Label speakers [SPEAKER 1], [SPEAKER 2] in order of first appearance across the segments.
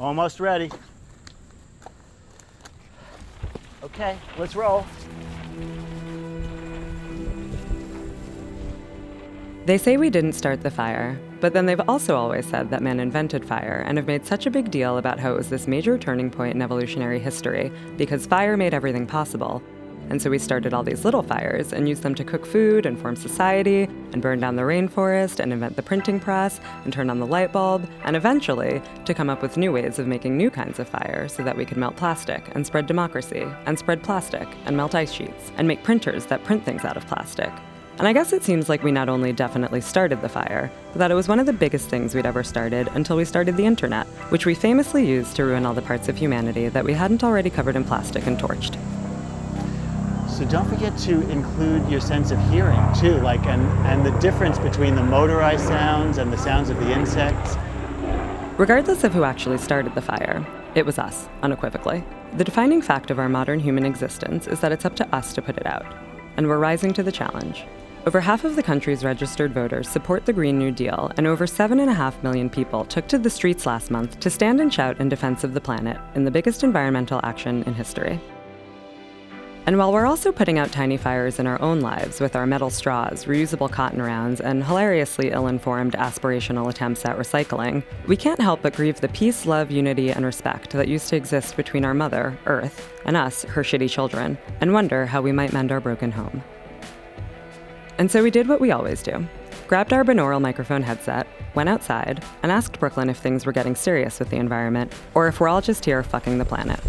[SPEAKER 1] Almost ready. Okay, let's roll.
[SPEAKER 2] They say we didn't start the fire, but then they've also always said that man invented fire and have made such a big deal about how it was this major turning point in evolutionary history because fire made everything possible. And so we started all these little fires and used them to cook food and form society and burn down the rainforest and invent the printing press and turn on the light bulb and eventually to come up with new ways of making new kinds of fire so that we could melt plastic and spread democracy and spread plastic and melt ice sheets and make printers that print things out of plastic. And I guess it seems like we not only definitely started the fire, but that it was one of the biggest things we'd ever started until we started the internet, which we famously used to ruin all the parts of humanity that we hadn't already covered in plastic and torched.
[SPEAKER 1] So don't forget to include your sense of hearing too, like and, and the difference between the motorized sounds and the sounds of the insects.
[SPEAKER 2] Regardless of who actually started the fire, it was us, unequivocally. The defining fact of our modern human existence is that it's up to us to put it out. And we're rising to the challenge. Over half of the country's registered voters support the Green New Deal, and over 7.5 million people took to the streets last month to stand and shout in defense of the planet in the biggest environmental action in history. And while we're also putting out tiny fires in our own lives with our metal straws, reusable cotton rounds, and hilariously ill informed aspirational attempts at recycling, we can't help but grieve the peace, love, unity, and respect that used to exist between our mother, Earth, and us, her shitty children, and wonder how we might mend our broken home. And so we did what we always do grabbed our binaural microphone headset, went outside, and asked Brooklyn if things were getting serious with the environment, or if we're all just here fucking the planet.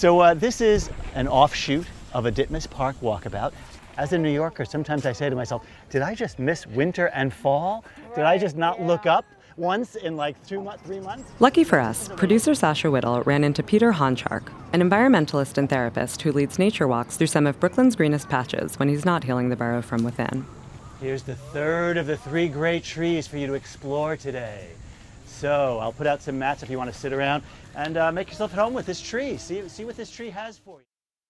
[SPEAKER 1] So uh, this is an offshoot of a Ditmas Park walkabout. As a New Yorker, sometimes I say to myself, did I just miss winter and fall? Did I just not look up once in like two months, three months?
[SPEAKER 2] Lucky for us, producer Sasha Whittle ran into Peter Honchark, an environmentalist and therapist who leads nature walks through some of Brooklyn's greenest patches when he's not healing the borough from within.
[SPEAKER 1] Here's the third of the three great trees for you to explore today. So I'll put out some mats if you want to sit around and uh, make yourself at home with this tree. See, see what this tree has for you.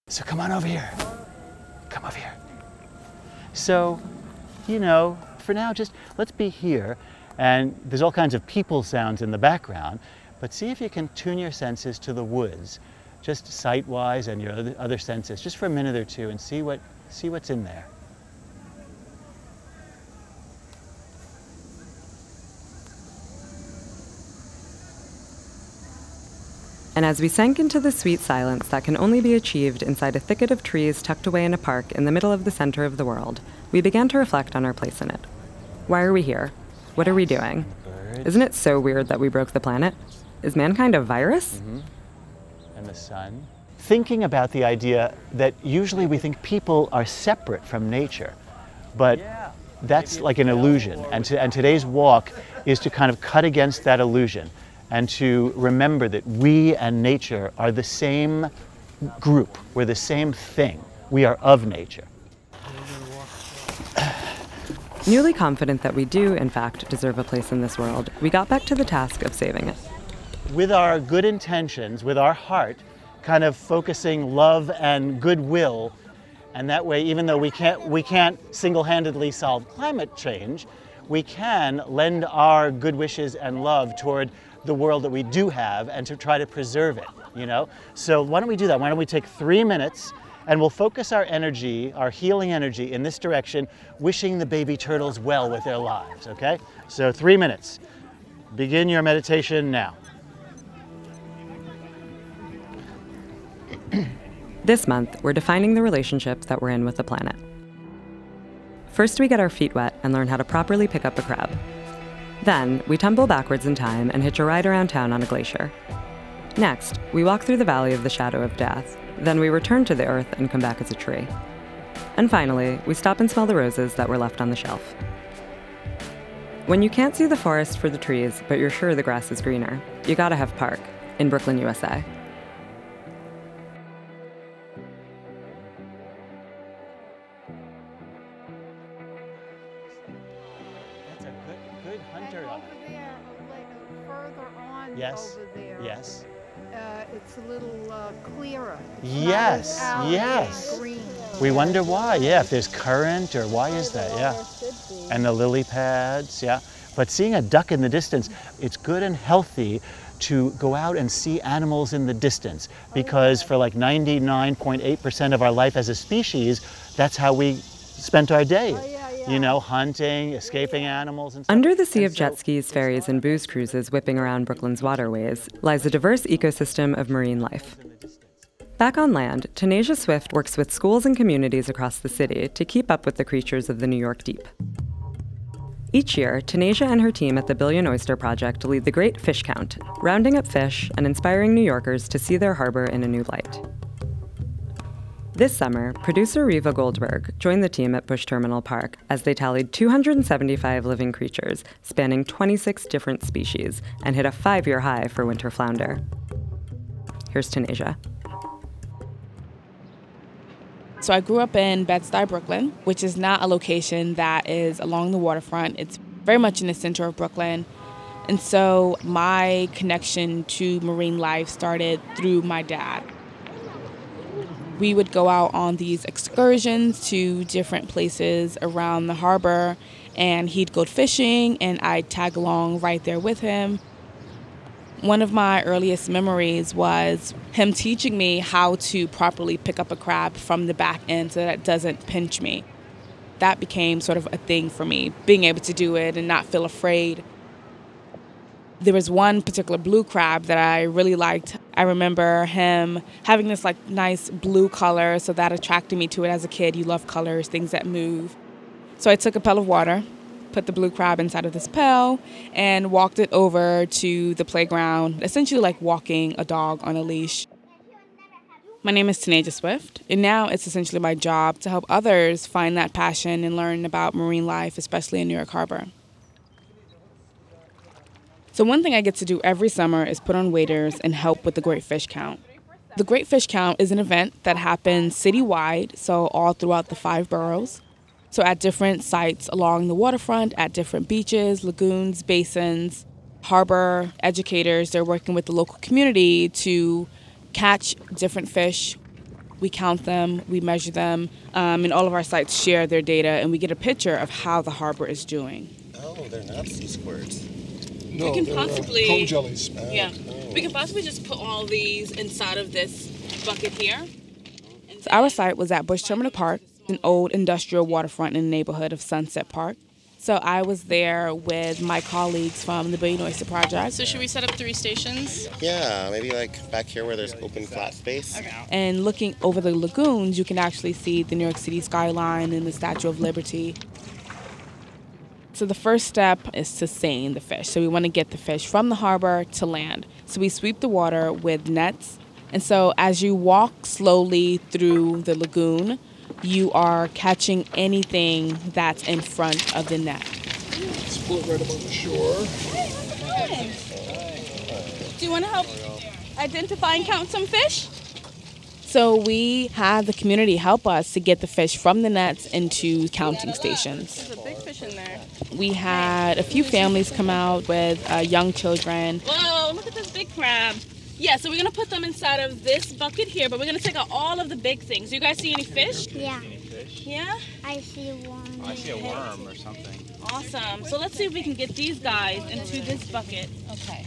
[SPEAKER 1] So come on over here. Come over here. So, you know, for now, just let's be here. And there's all kinds of people sounds in the background, but see if you can tune your senses to the woods, just sight-wise and your other, senses, just for a minute or two, and see what see what's in there.
[SPEAKER 2] And as we sank into the sweet silence that can only be achieved inside a thicket of trees tucked away in a park in the middle of the center of the world, we began to reflect on our place in it. Why are we here? What are we doing? Isn't it so weird that we broke the planet? Is mankind a virus?
[SPEAKER 1] Mm-hmm. And the sun. Thinking about the idea that usually we think people are separate from nature, but that's like an illusion. And, to, and today's walk is to kind of cut against that illusion and to remember that we and nature are the same group. We're the same thing. We are of nature.
[SPEAKER 2] Newly confident that we do, in fact, deserve a place in this world, we got back to the task of saving it.
[SPEAKER 1] With our good intentions, with our heart, kind of focusing love and goodwill, and that way, even though we can't, we can't single-handedly solve climate change, we can lend our good wishes and love toward the world that we do have and to try to preserve it, you know? So why don't we do that? Why don't we take three minutes and we'll focus our energy, our healing energy in this direction, wishing the baby turtles well with their lives, okay? So three minutes. Begin your meditation now.
[SPEAKER 2] this month, we're defining the relationship that we're in with the planet. First, we get our feet wet and learn how to properly pick up a crab. Then, we tumble backwards in time and hitch a ride around town on a glacier. Next, we walk through the valley of the shadow of death. Then we return to the earth and come back as a tree. And finally, we stop and smell the roses that were left on the shelf. When you can't see the forest for the trees, but you're sure the grass is greener, you gotta have Park in Brooklyn, USA.
[SPEAKER 1] Yes.
[SPEAKER 3] over there,
[SPEAKER 1] Yes.
[SPEAKER 3] uh, it's a little uh, clearer. It's
[SPEAKER 1] Yes, yes. We wonder why. Yeah, if there's current or why is that? Yeah. And the lily pads, yeah. But seeing a duck in the distance, it's good and healthy to go out and see animals in the distance because for like 99.8% of our life as a species, that's how we spent our day. You know, hunting, escaping animals, and stuff.
[SPEAKER 2] Under the sea
[SPEAKER 1] And
[SPEAKER 2] of jet skis, ferries, and booze cruises whipping around Brooklyn's waterways lies a diverse ecosystem of marine life. Back on land, Tanasia Swift works with schools and communities across the city to keep up with the creatures of the New York deep. Each year, Tanasia and her team at the Billion Oyster Project lead the Great Fish Count, rounding up fish and inspiring New Yorkers to see their harbor in a new light. This summer, producer Riva Goldberg joined the team at Bush Terminal Park as they tallied 275 living creatures spanning 26 different species and hit a five year high for winter flounder. Here's Tanasia.
[SPEAKER 4] So I grew up in Bed-Stuy, Brooklyn, which is not a location that is along the waterfront. It's very much in the center of Brooklyn. And so my connection to marine life started through my dad. We would go out on these excursions to different places around the harbor, and he'd go fishing, and I'd tag along right there with him. One of my earliest memories was him teaching me how to properly pick up a crab from the back end so that it doesn't pinch me. That became sort of a thing for me, being able to do it and not feel afraid. There was one particular blue crab that I really liked. I remember him having this like nice blue color, so that attracted me to it as a kid. You love colors, things that move. So I took a pail of water, put the blue crab inside of this pail, and walked it over to the playground, essentially like walking a dog on a leash. My name is Tanasia Swift, and now it's essentially my job to help others find that passion and learn about marine life, especially in New York Harbor. So, one thing I get to do every summer is put on waders and help with the Great Fish Count. The Great Fish Count is an event that happens citywide, so all throughout the five boroughs. So, at different sites along the waterfront, at different beaches, lagoons, basins, harbor educators, they're working with the local community to catch different fish. We count them, we measure them, um, and all of our sites share their data, and we get a picture of how the harbor is doing.
[SPEAKER 5] Oh, they're not sea squirts.
[SPEAKER 6] No,
[SPEAKER 4] can
[SPEAKER 6] they're, uh,
[SPEAKER 4] possibly-
[SPEAKER 6] comb jellies.
[SPEAKER 4] Yeah. We can possibly just put all these inside of this bucket here. So our site was at Bush Terminal Park, an old industrial waterfront in the neighborhood of Sunset Park. So I was there with my colleagues from the Billion Oyster Project.
[SPEAKER 7] So should we set up three stations?
[SPEAKER 5] Yeah, maybe like back here where there's open flat space. Okay.
[SPEAKER 4] and looking over the lagoons, you can actually see the New York City skyline and the Statue of Liberty. So the first step is to seine the fish. So we want to get the fish from the harbor to land. So we sweep the water with nets. And so as you walk slowly through the lagoon, you are catching anything that's in front of the net.
[SPEAKER 6] Split right above the shore.
[SPEAKER 4] Do you want to help identify and count some fish? So we have the community help us to get the fish from the nets into counting stations.
[SPEAKER 7] There's a big fish in there.
[SPEAKER 4] We had a few families come out with uh, young children.
[SPEAKER 7] Whoa, look at this big crab. Yeah, so we're gonna put them inside of this bucket here, but we're gonna take out all of the big things. Do you guys see any fish?
[SPEAKER 8] Yeah,
[SPEAKER 7] Yeah?
[SPEAKER 8] I see one.
[SPEAKER 9] I see a worm or something.
[SPEAKER 7] Awesome. So let's see if we can get these guys into this bucket. Okay.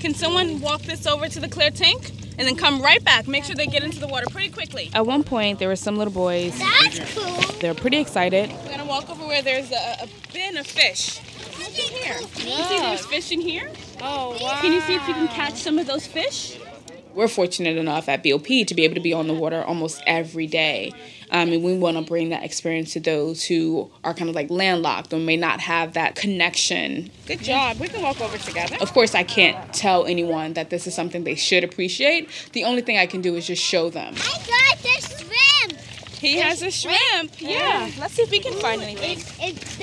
[SPEAKER 7] Can someone walk this over to the clear tank and then come right back? Make sure they get into the water pretty quickly.
[SPEAKER 4] At one point, there were some little boys.
[SPEAKER 8] That's cool.
[SPEAKER 4] They're pretty excited.
[SPEAKER 7] We're gonna walk over where there's a, a bin of fish. Look in here. You see there's fish in here?
[SPEAKER 4] Oh, wow.
[SPEAKER 7] Can you see if you can catch some of those fish?
[SPEAKER 4] We're fortunate enough at BOP to be able to be on the water almost every day. Um, and we want to bring that experience to those who are kind of like landlocked or may not have that connection.
[SPEAKER 7] Good job. We can walk over together.
[SPEAKER 4] Of course, I can't tell anyone that this is something they should appreciate. The only thing I can do is just show them.
[SPEAKER 8] I got this shrimp.
[SPEAKER 7] He has a shrimp. Yeah. Let's see if we can find anything.
[SPEAKER 8] It's it's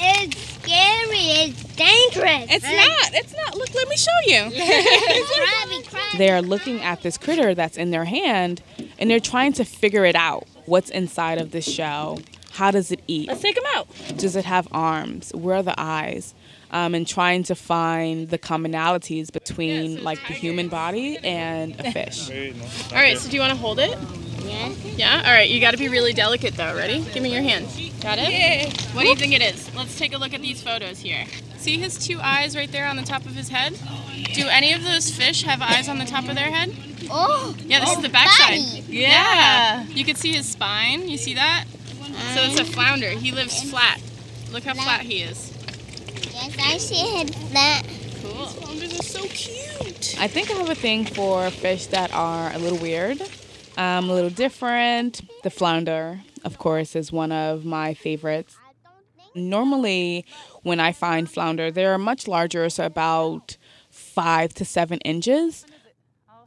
[SPEAKER 8] it's scary. It's dangerous.
[SPEAKER 7] It's not. It's not. Look, let me show you.
[SPEAKER 8] Crabby, crabby.
[SPEAKER 4] They're looking at this critter that's in their hand and they're trying to figure it out. What's inside of this shell? How does it eat?
[SPEAKER 7] Let's take him out.
[SPEAKER 4] Does it have arms? Where are the eyes? Um, and trying to find the commonalities between like the human body and a fish.
[SPEAKER 7] All right. So do you want to hold it?
[SPEAKER 8] Yeah.
[SPEAKER 7] Yeah. All right. You got to be really delicate though. Ready? Give me your hands. Got it? Yeah. What do you think it is? Let's take a look at these photos here. See his two eyes right there on the top of his head? Do any of those fish have eyes on the top of their head?
[SPEAKER 8] Oh.
[SPEAKER 7] Yeah, this is the backside. Yeah. You can see his spine. You see that? So it's a flounder. He lives flat. Look how flat he is.
[SPEAKER 8] Yes, I see him flat.
[SPEAKER 7] Cool. Flounders are so cute.
[SPEAKER 4] I think I have a thing for fish that are a little weird, um, a little different. The flounder, of course, is one of my favorites. Normally, when I find flounder, they're much larger, so about five to seven inches.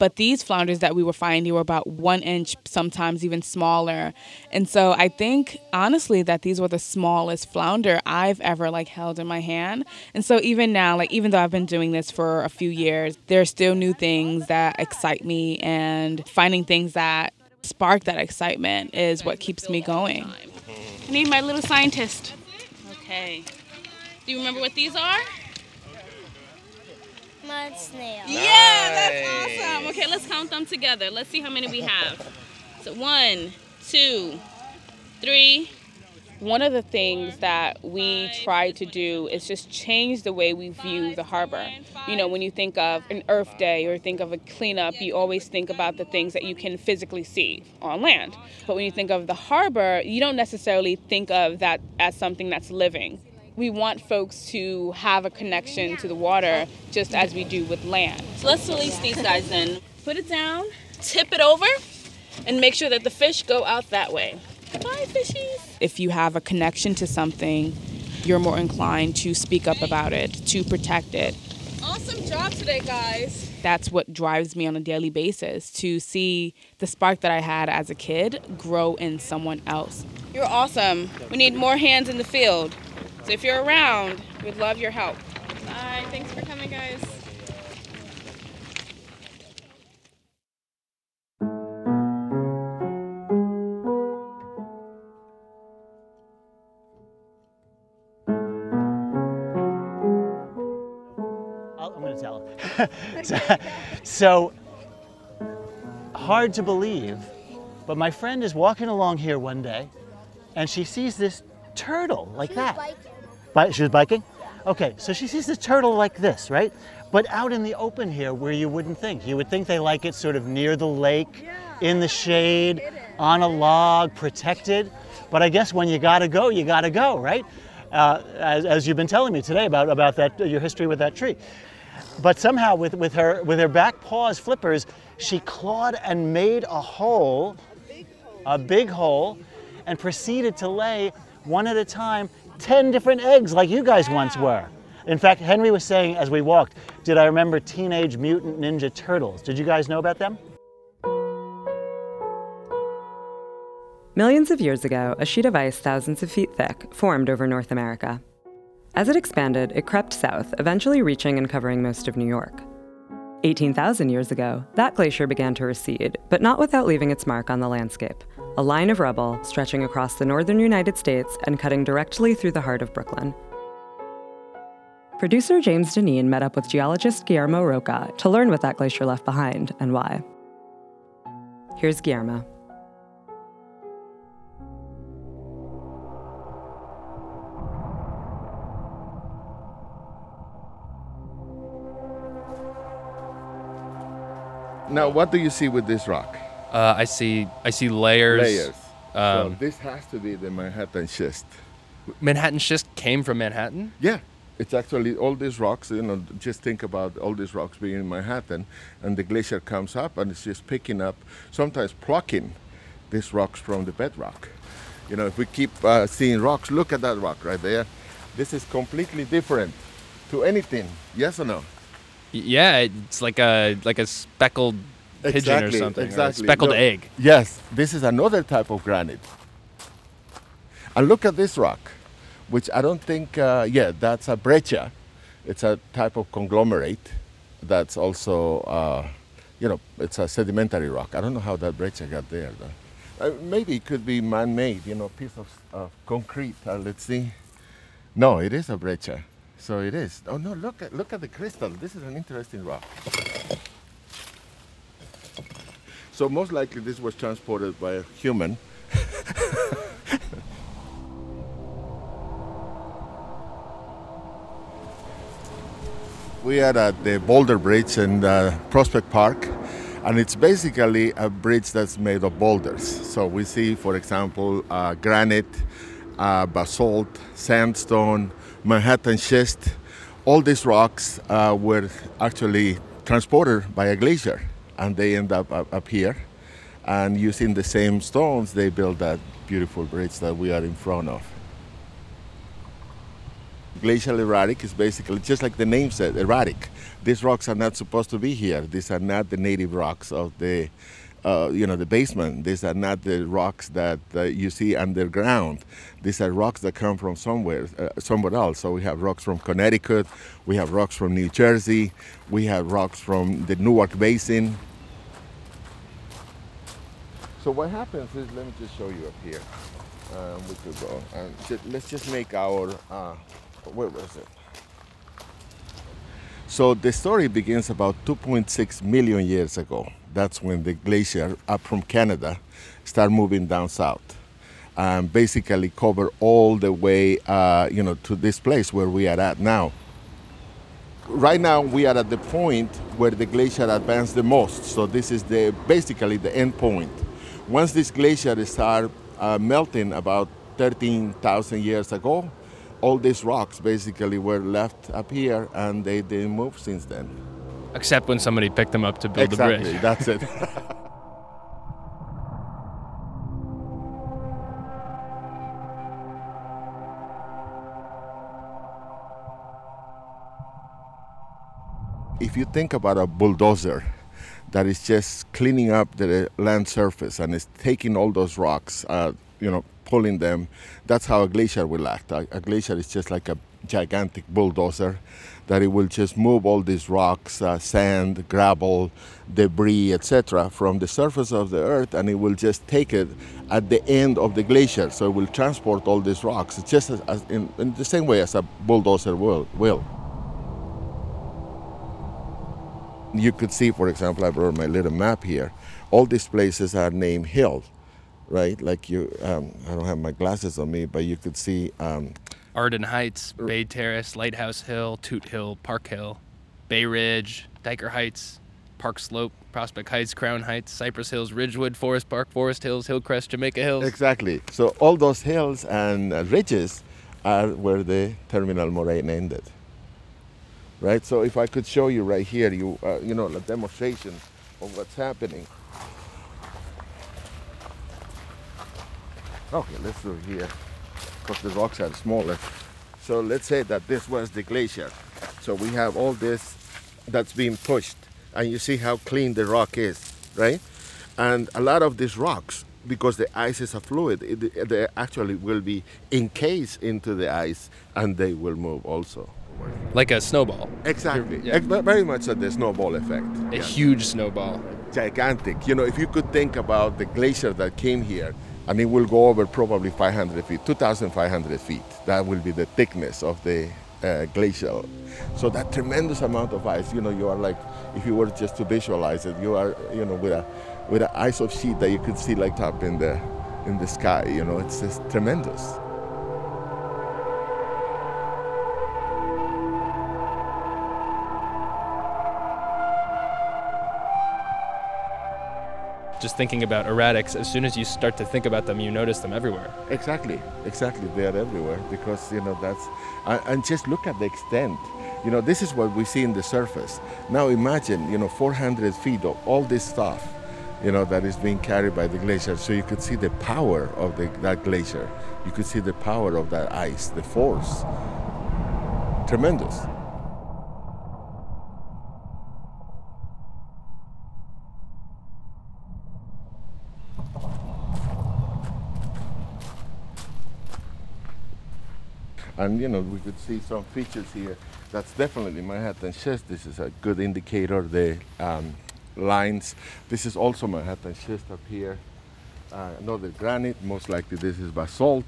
[SPEAKER 4] But these flounders that we were finding were about one inch, sometimes even smaller. And so I think honestly that these were the smallest flounder I've ever like held in my hand. And so even now, like even though I've been doing this for a few years, there are still new things that excite me and finding things that spark that excitement is what keeps me going.
[SPEAKER 7] I need my little scientist. Okay. Do you remember what these are?
[SPEAKER 8] Mud snail.
[SPEAKER 7] Yeah, that's awesome. Okay, let's count them together. Let's see how many we have. So one, two, three.
[SPEAKER 4] One of the things that we try to do is just change the way we view the harbor. You know, when you think of an Earth Day or think of a cleanup, you always think about the things that you can physically see on land. But when you think of the harbor, you don't necessarily think of that as something that's living. We want folks to have a connection to the water just as we do with land.
[SPEAKER 7] So let's release these guys then. Put it down, tip it over, and make sure that the fish go out that way. Bye, fishies.
[SPEAKER 4] If you have a connection to something, you're more inclined to speak up about it, to protect it.
[SPEAKER 7] Awesome job today, guys.
[SPEAKER 4] That's what drives me on a daily basis to see the spark that I had as a kid grow in someone else.
[SPEAKER 7] You're awesome. We need more hands in the field. So if you're around, we'd love your help. Bye. Thanks for coming, guys.
[SPEAKER 1] I'll- I'm going to tell him. so, so, hard to believe, but my friend is walking along here one day and she sees this turtle like that. She was biking? Okay, so she sees this turtle like this, right? But out in the open here where you wouldn't think. You would think they like it sort of near the lake, in the shade, on a log, protected. But I guess when you gotta go, you gotta go, right? Uh, as, as you've been telling me today about, about that, your history with that tree. But somehow, with, with, her, with her back paws flippers, she clawed and made a hole, a big hole, and proceeded to lay one at a time 10 different eggs like you guys once were. In fact, Henry was saying as we walked, did I remember Teenage Mutant Ninja Turtles? Did you guys know about them?
[SPEAKER 2] Millions of years ago, a sheet of ice thousands of feet thick formed over North America. As it expanded, it crept south, eventually reaching and covering most of New York. 18,000 years ago, that glacier began to recede, but not without leaving its mark on the landscape a line of rubble stretching across the northern United States and cutting directly through the heart of Brooklyn. Producer James Deneen met up with geologist Guillermo Rocha to learn what that glacier left behind and why. Here's Guillermo.
[SPEAKER 10] Now, what do you see with this rock?
[SPEAKER 11] Uh, I see. I see layers.
[SPEAKER 10] Layers.
[SPEAKER 11] Um,
[SPEAKER 10] so this has to be the Manhattan schist.
[SPEAKER 11] Manhattan schist came from Manhattan.
[SPEAKER 10] Yeah, it's actually all these rocks. You know, just think about all these rocks being in Manhattan, and the glacier comes up and it's just picking up, sometimes plucking these rocks from the bedrock. You know, if we keep uh, seeing rocks, look at that rock right there. This is completely different to anything. Yes or no?
[SPEAKER 11] Yeah, it's like a like a speckled pigeon or something. or a
[SPEAKER 10] Exactly.
[SPEAKER 11] speckled
[SPEAKER 10] No,
[SPEAKER 11] egg.
[SPEAKER 10] Yes, this is another type of granite. And look at this rock, which I don't think, uh, yeah, that's a breccia. It's a type of conglomerate that's also, uh, you know, it's a sedimentary rock. I don't know how that breccia got there, though. Uh, maybe it could be man-made, you know, a piece of concrete. Uh, let's see. No, it is a breccia. So it is. Oh no! Look at look at the crystal. This is an interesting rock. So most likely this was transported by a human. We are at the Boulder Bridge in uh, Prospect Park, and it's basically a bridge that's made of boulders. So we see, for example, uh, granite, uh, basalt, sandstone, Manhattan schist. All these rocks uh, were actually transported by a glacier, and they end up up, here. And using the same stones, they built that beautiful bridge that we are in front of. Glacial erratic is basically just like the name said, erratic. These rocks are not supposed to be here. These are not the native rocks of the, uh, you know, the basement. These are not the rocks that uh, you see underground. These are rocks that come from somewhere, uh, somewhere else. So we have rocks from Connecticut, we have rocks from New Jersey, we have rocks from the Newark Basin. So what happens is, let me just show you up here. Um, we could go and let's just make our. Uh, where was it? So the story begins about 2.6 million years ago. That's when the glacier up from Canada started moving down south, and basically cover all the way, uh, you know, to this place where we are at now. Right now, we are at the point where the glacier advanced the most. So this is the basically the end point. Once this glacier started uh, melting about 13,000 years ago, all these rocks basically were left up here and they didn't move since then.
[SPEAKER 11] Except when somebody picked them up to build
[SPEAKER 10] exactly,
[SPEAKER 11] the bridge.
[SPEAKER 10] that's it. if you think about a bulldozer that is just cleaning up the land surface and is taking all those rocks, uh, you know, pulling them, that's how a glacier will act. A, a glacier is just like a gigantic bulldozer that it will just move all these rocks, uh, sand, gravel, debris, etc., from the surface of the earth, and it will just take it at the end of the glacier. So it will transport all these rocks, just as, as in, in the same way as a bulldozer will. will. You could see, for example, I brought my little map here. All these places are named hills, right? Like you, um, I don't have my glasses on me, but you could see um,
[SPEAKER 11] Arden Heights, Bay Terrace, Lighthouse Hill, Toot Hill, Park Hill, Bay Ridge, Dyker Heights, Park Slope, Prospect Heights, Crown Heights, Cypress Hills, Ridgewood, Forest Park, Forest Hills, Hillcrest, Jamaica Hills.
[SPEAKER 10] Exactly. So all those hills and uh, ridges are where the terminal moraine ended. Right. So if I could show you right here, you uh, you know, a demonstration of what's happening. Okay, let's do it here, because the rocks are smaller. So let's say that this was the glacier. So we have all this that's being pushed, and you see how clean the rock is, right? And a lot of these rocks, because the ice is a fluid, it, they actually will be encased into the ice, and they will move also.
[SPEAKER 11] Like a snowball.
[SPEAKER 10] Exactly.
[SPEAKER 11] Yeah.
[SPEAKER 10] Very much like the snowball effect.
[SPEAKER 11] A
[SPEAKER 10] Yeah.
[SPEAKER 11] huge snowball.
[SPEAKER 10] gigantic. You know, if you could think about the glacier that came here, and it will go over probably 500 feet, 2,500 feet. That will be the thickness of the uh, glacial. So that tremendous amount of ice. You know, you are like, if you were just to visualize it, you are, you know, with a with an ice of sheet that you could see like up in the in the sky. You know, it's just tremendous.
[SPEAKER 11] Just thinking about erratics, as soon as you start to think about them, you notice them everywhere.
[SPEAKER 10] Exactly, exactly. They are everywhere because you know that's and, just look at the extent. You know, this is what we see in the surface. Now imagine, you know, 400 feet of all this stuff, you know, that is being carried by the glacier. So you could see the power of the, that glacier. You could see the power of that ice, the force. Tremendous. And you know, we could see some features here. That's definitely Manhattan schist. This is a good indicator. The um, lines. This is also Manhattan schist up here. Uh, another granite. Most likely this is basalt.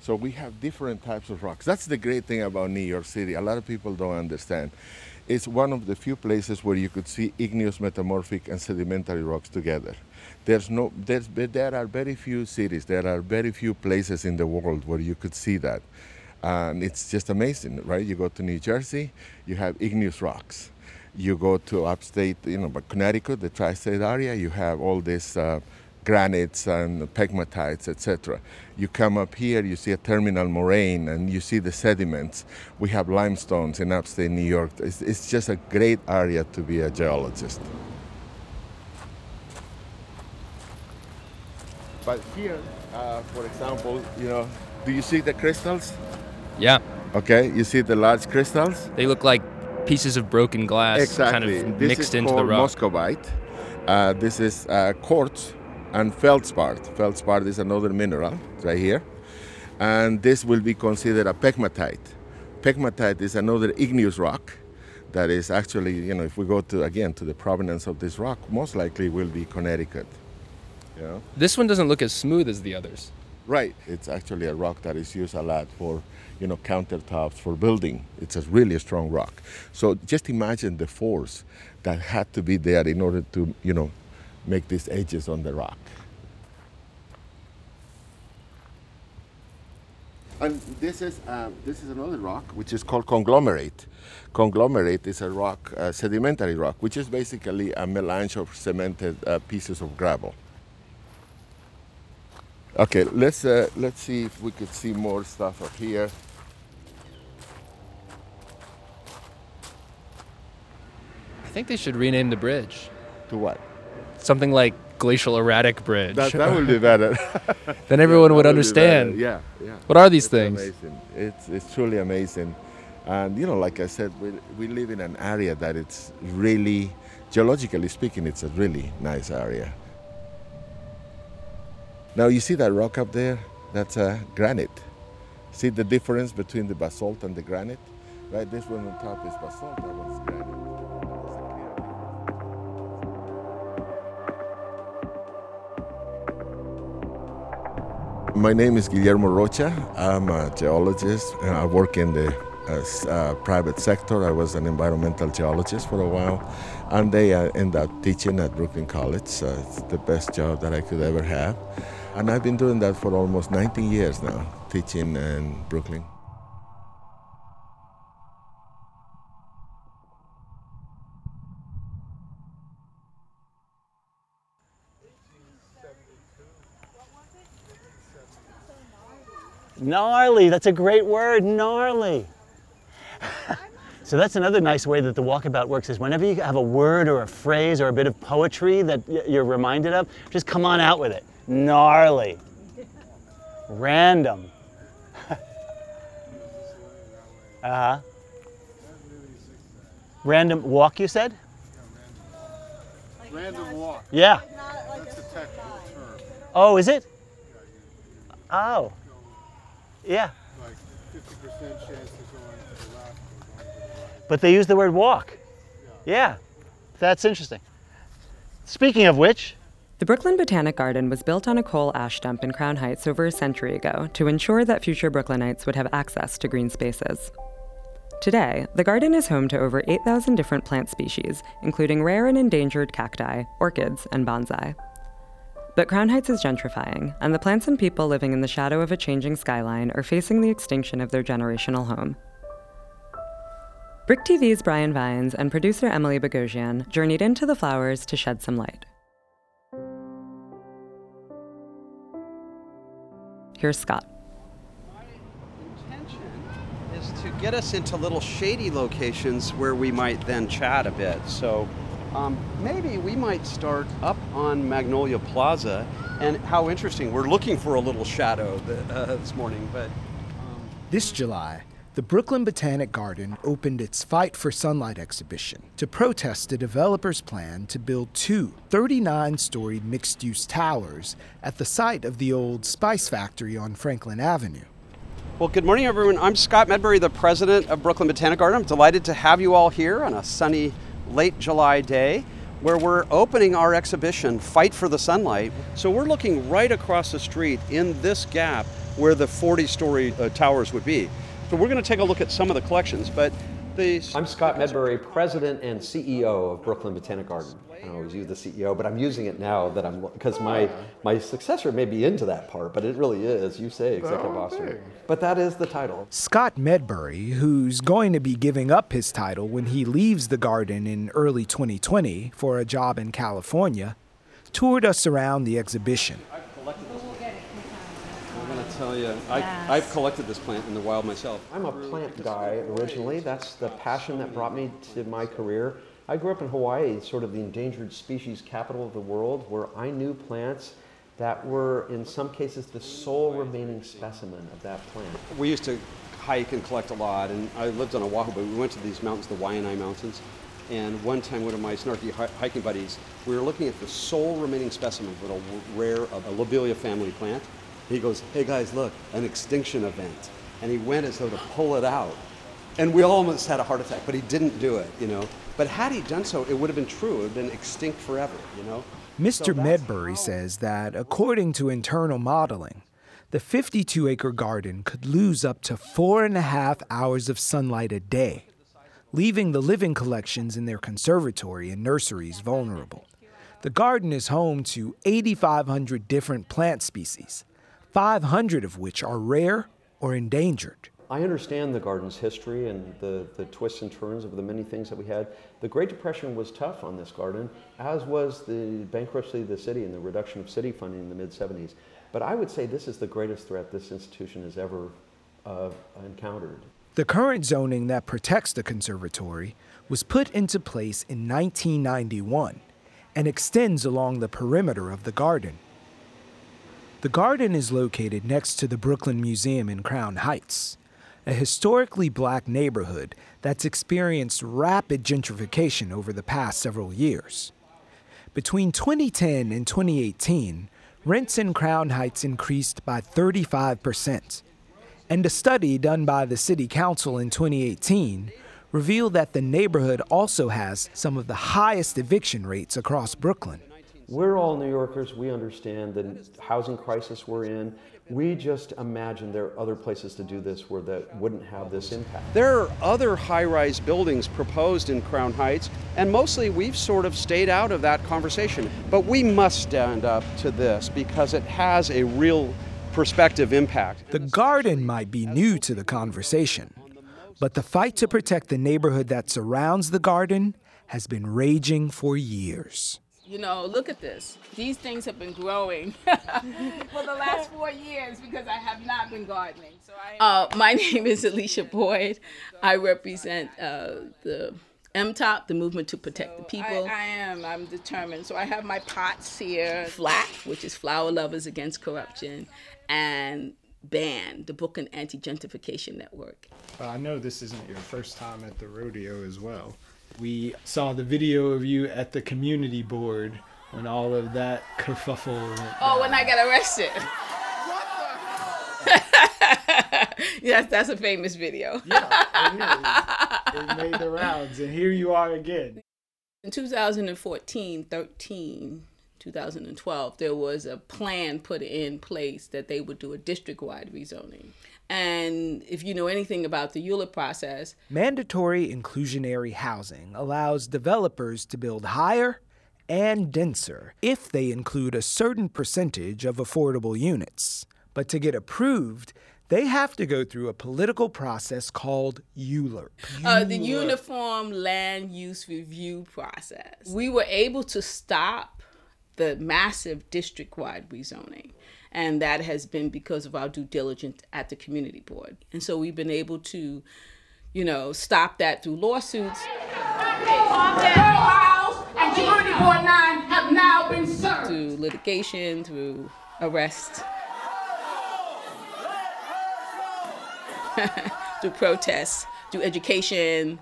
[SPEAKER 10] So we have different types of rocks. That's the great thing about New York City. A lot of people don't understand. It's one of the few places where you could see igneous, metamorphic, and sedimentary rocks together. There's no, there's, there are very few cities, there are very few places in the world where you could see that. And it's just amazing, right? You go to New Jersey, you have igneous rocks. You go to upstate, you know, but Connecticut, the tri-state area, you have all these uh, granites and pegmatites, etc. You come up here, you see a terminal moraine, and you see the sediments. We have limestones in upstate New York. It's, it's just a great area to be a geologist. But here, uh, for example, you know, do you see the crystals?
[SPEAKER 11] Yeah.
[SPEAKER 10] Okay, you see the large crystals?
[SPEAKER 11] They look like pieces of broken glass
[SPEAKER 10] exactly.
[SPEAKER 11] kind of
[SPEAKER 10] this
[SPEAKER 11] mixed into the rock.
[SPEAKER 10] Muscovite. Uh, this is uh, quartz and feldspar. Feldspar is another mineral right here. And this will be considered a pegmatite. Pegmatite is another igneous rock that is actually, you know, if we go to, again, to the provenance of this rock, most likely will be Connecticut. You know?
[SPEAKER 11] This one doesn't look as smooth as the others.
[SPEAKER 10] Right. It's actually a rock that is used a lot for, you know, countertops for building. It's a really strong rock. So just imagine the force that had to be there in order to, you know, make these edges on the rock. And this is um, this is another rock which is called conglomerate. Conglomerate is a rock, uh, sedimentary rock, which is basically a melange of cemented uh, pieces of gravel. Okay, let's uh, let's see if we could see more stuff up here.
[SPEAKER 11] I think they should rename the bridge.
[SPEAKER 10] To what?
[SPEAKER 11] Something like Glacial Erratic Bridge.
[SPEAKER 10] That, that would be better.
[SPEAKER 11] then everyone
[SPEAKER 10] Yeah,
[SPEAKER 11] would understand.
[SPEAKER 10] Yeah, yeah.
[SPEAKER 11] What are these
[SPEAKER 10] It's
[SPEAKER 11] things?
[SPEAKER 10] Amazing. It's it's truly amazing, and you know, like I said, we we live in an area that it's really, geologically speaking, it's a really nice area. Now you see that rock up there? That's a granite. See the difference between the basalt and the granite? Right, this one on top is basalt, that one's granite. My name is Guillermo Rocha. I'm a geologist. I work in the uh, uh, private sector. I was an environmental geologist for a while, and they uh, end up teaching at Brooklyn College. So it's the best job that I could ever have, and I've been doing that for almost 19 years now, teaching in Brooklyn.
[SPEAKER 1] Gnarly, that's a great word, gnarly. so that's another nice way that the walkabout works is whenever you have a word or a phrase or a bit of poetry that you're reminded of, just come on out with it. Gnarly. Random. uh-huh. Random walk, you said?
[SPEAKER 6] Random walk.
[SPEAKER 1] Yeah.
[SPEAKER 6] That's a technical term.
[SPEAKER 1] Oh, is it? Oh. Yeah.
[SPEAKER 6] Like 50% chance to go into the left or going to the right.
[SPEAKER 1] But they use the word walk. Yeah, that's interesting. Speaking of which,
[SPEAKER 2] The Brooklyn Botanic Garden was built on a coal ash dump in Crown Heights over a century ago to ensure that future Brooklynites would have access to green spaces. Today, the garden is home to over 8,000 different plant species, including rare and endangered cacti, orchids, and bonsai. But Crown Heights is gentrifying, and the plants and people living in the shadow of a changing skyline are facing the extinction of their generational home. BRIC TV's Brian Vines and producer Emily Bogosian journeyed into the flowers to shed some light. Here's Scott.
[SPEAKER 12] My intention is to get us into little shady locations where we might then chat a bit. So um, maybe we might start up on Magnolia Plaza. And how interesting, we're looking for a little shadow th- uh, this morning, but
[SPEAKER 13] This July, the Brooklyn Botanic Garden opened its Fight for Sunlight exhibition to protest the developer's plan to build two 39 story mixed use towers at the site of the old spice factory on Franklin Avenue.
[SPEAKER 12] Well, good morning, everyone. I'm Scott Medbury, the president of Brooklyn Botanic Garden. I'm delighted to have you all here on a sunny late July day where we're opening our exhibition, Fight for the Sunlight. So we're looking right across the street in this gap where the 40 story uh, towers would be. So we're going to take a look at some of the collections, but the. I'm Scott Medbury, president and CEO of Brooklyn Botanic Garden. I always use the CEO, but I'm using it now that I'm because my ah. my successor may be into that part, but it really is. You say executive oh, officer, but that is the title.
[SPEAKER 13] Scott Medbury, who's going to be giving up his title when he leaves the garden in early 2020 for a job in California, toured us around the exhibition.
[SPEAKER 12] I'm going to tell you, I, I've collected this plant in the wild myself. I'm a plant guy originally. That's the passion that brought me to my career. I grew up in Hawaii, sort of the endangered species capital of the world, where I knew plants that were, in some cases, the sole remaining specimen of that plant. We used to hike and collect a lot, and I lived on Oahu, but we went to these mountains, the Waianae Mountains. And one time, one of my snarky hiking buddies, we were looking at the sole remaining specimen of a rare, of a lobelia family plant. He goes, "Hey guys, look, an extinction event," and he went as though to pull it out, and we almost had a heart attack. But he didn't do it, you know. But had he done so, it would have been true. It would have been extinct forever, you know.
[SPEAKER 13] Mr. Medbury says that, according to internal modeling, the 52 acre garden could lose up to four and a half hours of sunlight a day, leaving the living collections in their conservatory and nurseries vulnerable. The garden is home to 8,500 different plant species, 500 of which are rare or endangered.
[SPEAKER 12] I understand the garden's history and the, the twists and turns of the many things that we had. The Great Depression was tough on this garden, as was the bankruptcy of the city and the reduction of city funding in the mid 70s. But I would say this is the greatest threat this institution has ever uh, encountered.
[SPEAKER 13] The current zoning that protects the conservatory was put into place in 1991 and extends along the perimeter of the garden. The garden is located next to the Brooklyn Museum in Crown Heights, a historically black neighborhood that's experienced rapid gentrification over the past several years. Between 2010 and 2018, rents in Crown Heights increased by 35%. And a study done by the City Council in 2018 revealed that the neighborhood also has some of the highest eviction rates across Brooklyn.
[SPEAKER 12] We're all New Yorkers. We understand the housing crisis we're in. We just imagine there are other places to do this where that wouldn't have this impact. There are other high rise buildings proposed in Crown Heights, and mostly we've sort of stayed out of that conversation. But we must stand up to this because it has a real perspective impact.
[SPEAKER 13] The garden might be new to the conversation, but the fight to protect the neighborhood that surrounds the garden has been raging for years.
[SPEAKER 14] You know, look at this. These things have been growing for the last four years because I have not been gardening. So I. Uh, my name is Alicia Boyd. I represent uh, the MTOP, the Movement to Protect the People. I, I am. I'm determined. So I have my pots here. FLAC, which is Flower Lovers Against Corruption, and BAN, the Book and Anti Gentrification Network.
[SPEAKER 15] Uh, I know this isn't your first time at the rodeo as well. We saw the video of you at the community board when all of that kerfuffle went
[SPEAKER 14] Oh, when I got arrested. yes, that's a famous video.
[SPEAKER 15] yeah, it, is. it made the rounds, and here you are again.
[SPEAKER 14] In 2014, 13, 2012, there was a plan put in place that they would do a district wide rezoning. And if you know anything about the ULURP process,
[SPEAKER 13] mandatory inclusionary housing allows developers to build higher and denser if they include a certain percentage of affordable units. But to get approved, they have to go through a political process called ULURP.
[SPEAKER 14] Uh, the Uniform Land Use Review process. We were able to stop the massive district wide rezoning. And that has been because of our due diligence at the community board. And so we've been able to, you know, stop that through lawsuits. Through litigation, through arrest, through protests, through education,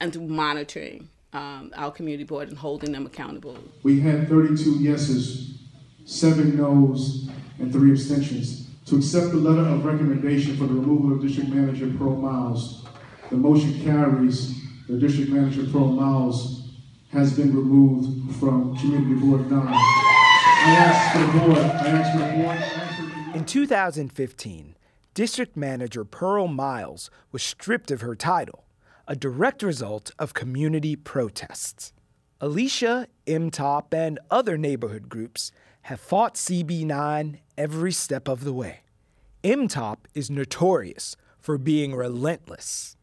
[SPEAKER 14] and through monitoring um, our community board and holding them accountable.
[SPEAKER 6] We had 32 yeses, seven noes, and three abstentions. To accept the letter of recommendation for the removal of District Manager Pearl Miles, the motion carries. The District Manager Pearl Miles has been removed from Community Board 9. I ask the board, I ask the board. I ask the-
[SPEAKER 13] In 2015, District Manager Pearl Miles was stripped of her title, a direct result of community protests. Alicia, MTOP, and other neighborhood groups have fought CB9 every step of the way. MTOP is notorious for being relentless.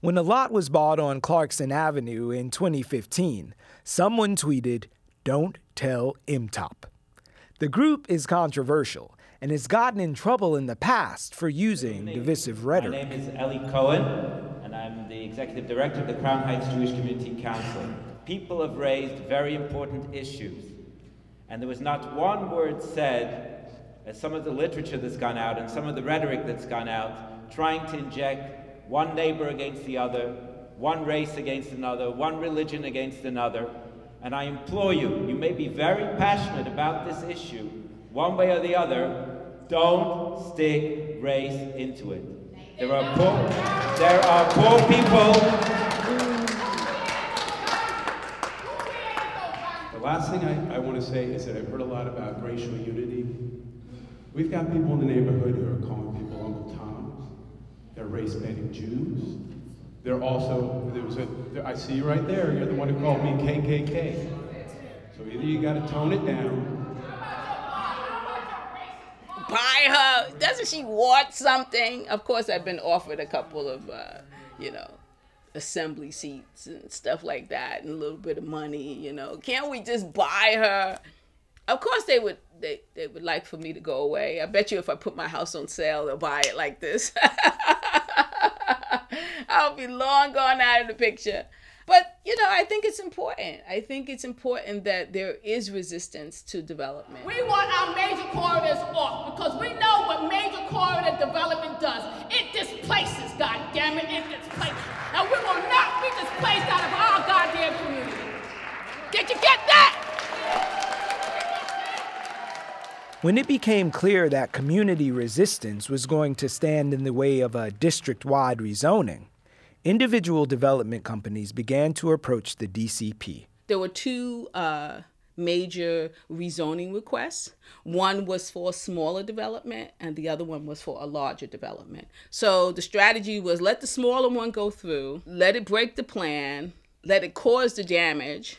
[SPEAKER 13] When a lot was bought on Clarkson Avenue in 2015, someone tweeted, Don't tell MTOP. The group is controversial and has gotten in trouble in the past for using divisive rhetoric.
[SPEAKER 16] My name is Eli Cohen, and I'm the executive director of the Crown Heights Jewish Community Council. People have raised very important issues, and there was not one word said, as some of the literature that's gone out and some of the rhetoric that's gone out, trying to inject one neighbor against the other, one race against another, one religion against another. And I implore you, you may be very passionate about this issue, one way or the other, don't stick race into it. There are poor, there are poor people.
[SPEAKER 17] Last thing I, I want to say is that I've heard a lot about racial unity. We've got people in the neighborhood who are calling people Uncle Toms. They're race baiting Jews. They're also, there was a, I see you right there, you're the one who called me KKK. So either you got to tone it down
[SPEAKER 14] buy her. Doesn't she want something? Of course, I've been offered a couple of, uh, you know, assembly seats and stuff like that, and a little bit of money. You know, can't we just buy her? Of course, they would. They they would like for me to go away. I bet you, if I put my house on sale, they'll buy it like this. I'll be long gone out of the picture. But you know, I think it's important. I think it's important that there is resistance to development.
[SPEAKER 18] We want our major corridors off because we know what major corridor development does. It displaces, God damn it, it displaces. And we will not be displaced out of our goddamn community. Did you get that?
[SPEAKER 13] When it became clear that community resistance was going to stand in the way of a district wide rezoning, individual development companies began to approach the DCP.
[SPEAKER 14] There were two uh, major rezoning requests. One was for a smaller development, and the other one was for a larger development. So the strategy was let the smaller one go through, let it break the plan, let it cause the damage,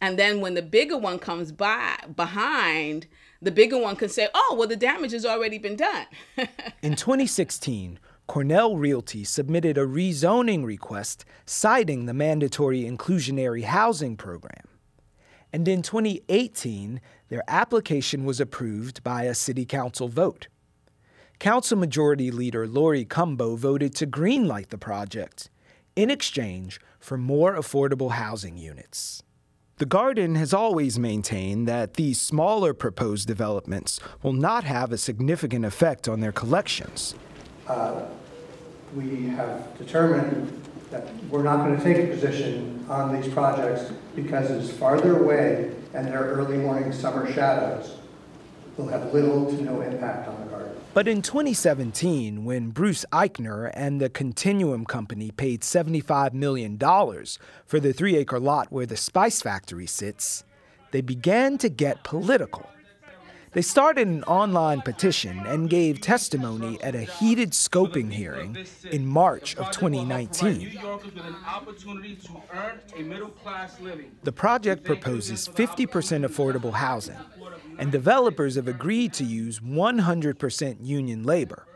[SPEAKER 14] and then when the bigger one comes by behind, the bigger one can say, "Oh, well, the damage has already been done."
[SPEAKER 13] In 2016, Cornell Realty submitted a rezoning request citing the mandatory inclusionary housing program. And in 2018, their application was approved by a city council vote. Council Majority Leader Laurie Cumbo voted to greenlight the project in exchange for more affordable housing units. The Garden has always maintained that these smaller proposed developments will not have a significant effect on their collections.
[SPEAKER 19] Uh, we have determined that we're not going to take a position on these projects because it's farther away and their early morning summer shadows will have little to no impact on the garden.
[SPEAKER 13] But in 2017, when Bruce Eichner and the Continuum Company paid $75 million for the three acre lot where the Spice Factory sits, they began to get political. They started an online petition and gave testimony at a heated scoping hearing in March of 2019. The project proposes 50% affordable housing, and developers have agreed to use 100% union labor.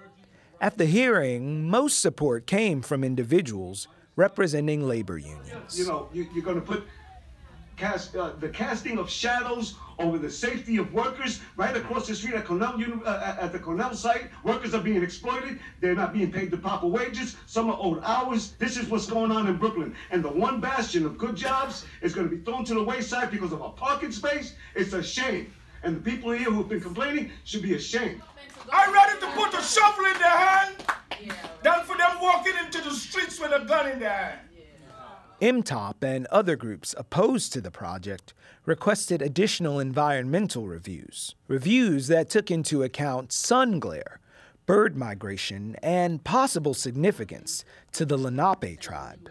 [SPEAKER 13] At the hearing, most support came from individuals representing labor unions.
[SPEAKER 20] You know, you, are going to put cast, uh, the casting of shadows over the safety of workers right across the street at Cornell uh, at the Cornell site. Workers are being exploited. They're not being paid the proper wages. Some are owed hours. This is what's going on in Brooklyn. And the one bastion of good jobs is going to be thrown to the wayside because of a parking space. It's a shame. And the people here who've been complaining should be ashamed.
[SPEAKER 21] I'm ready to put a shovel in their hand than for them walking into the streets with a gun in their hand.
[SPEAKER 13] MTOP and other groups opposed to the project requested additional environmental reviews, reviews that took into account sun glare, bird migration, and possible significance to the Lenape tribe.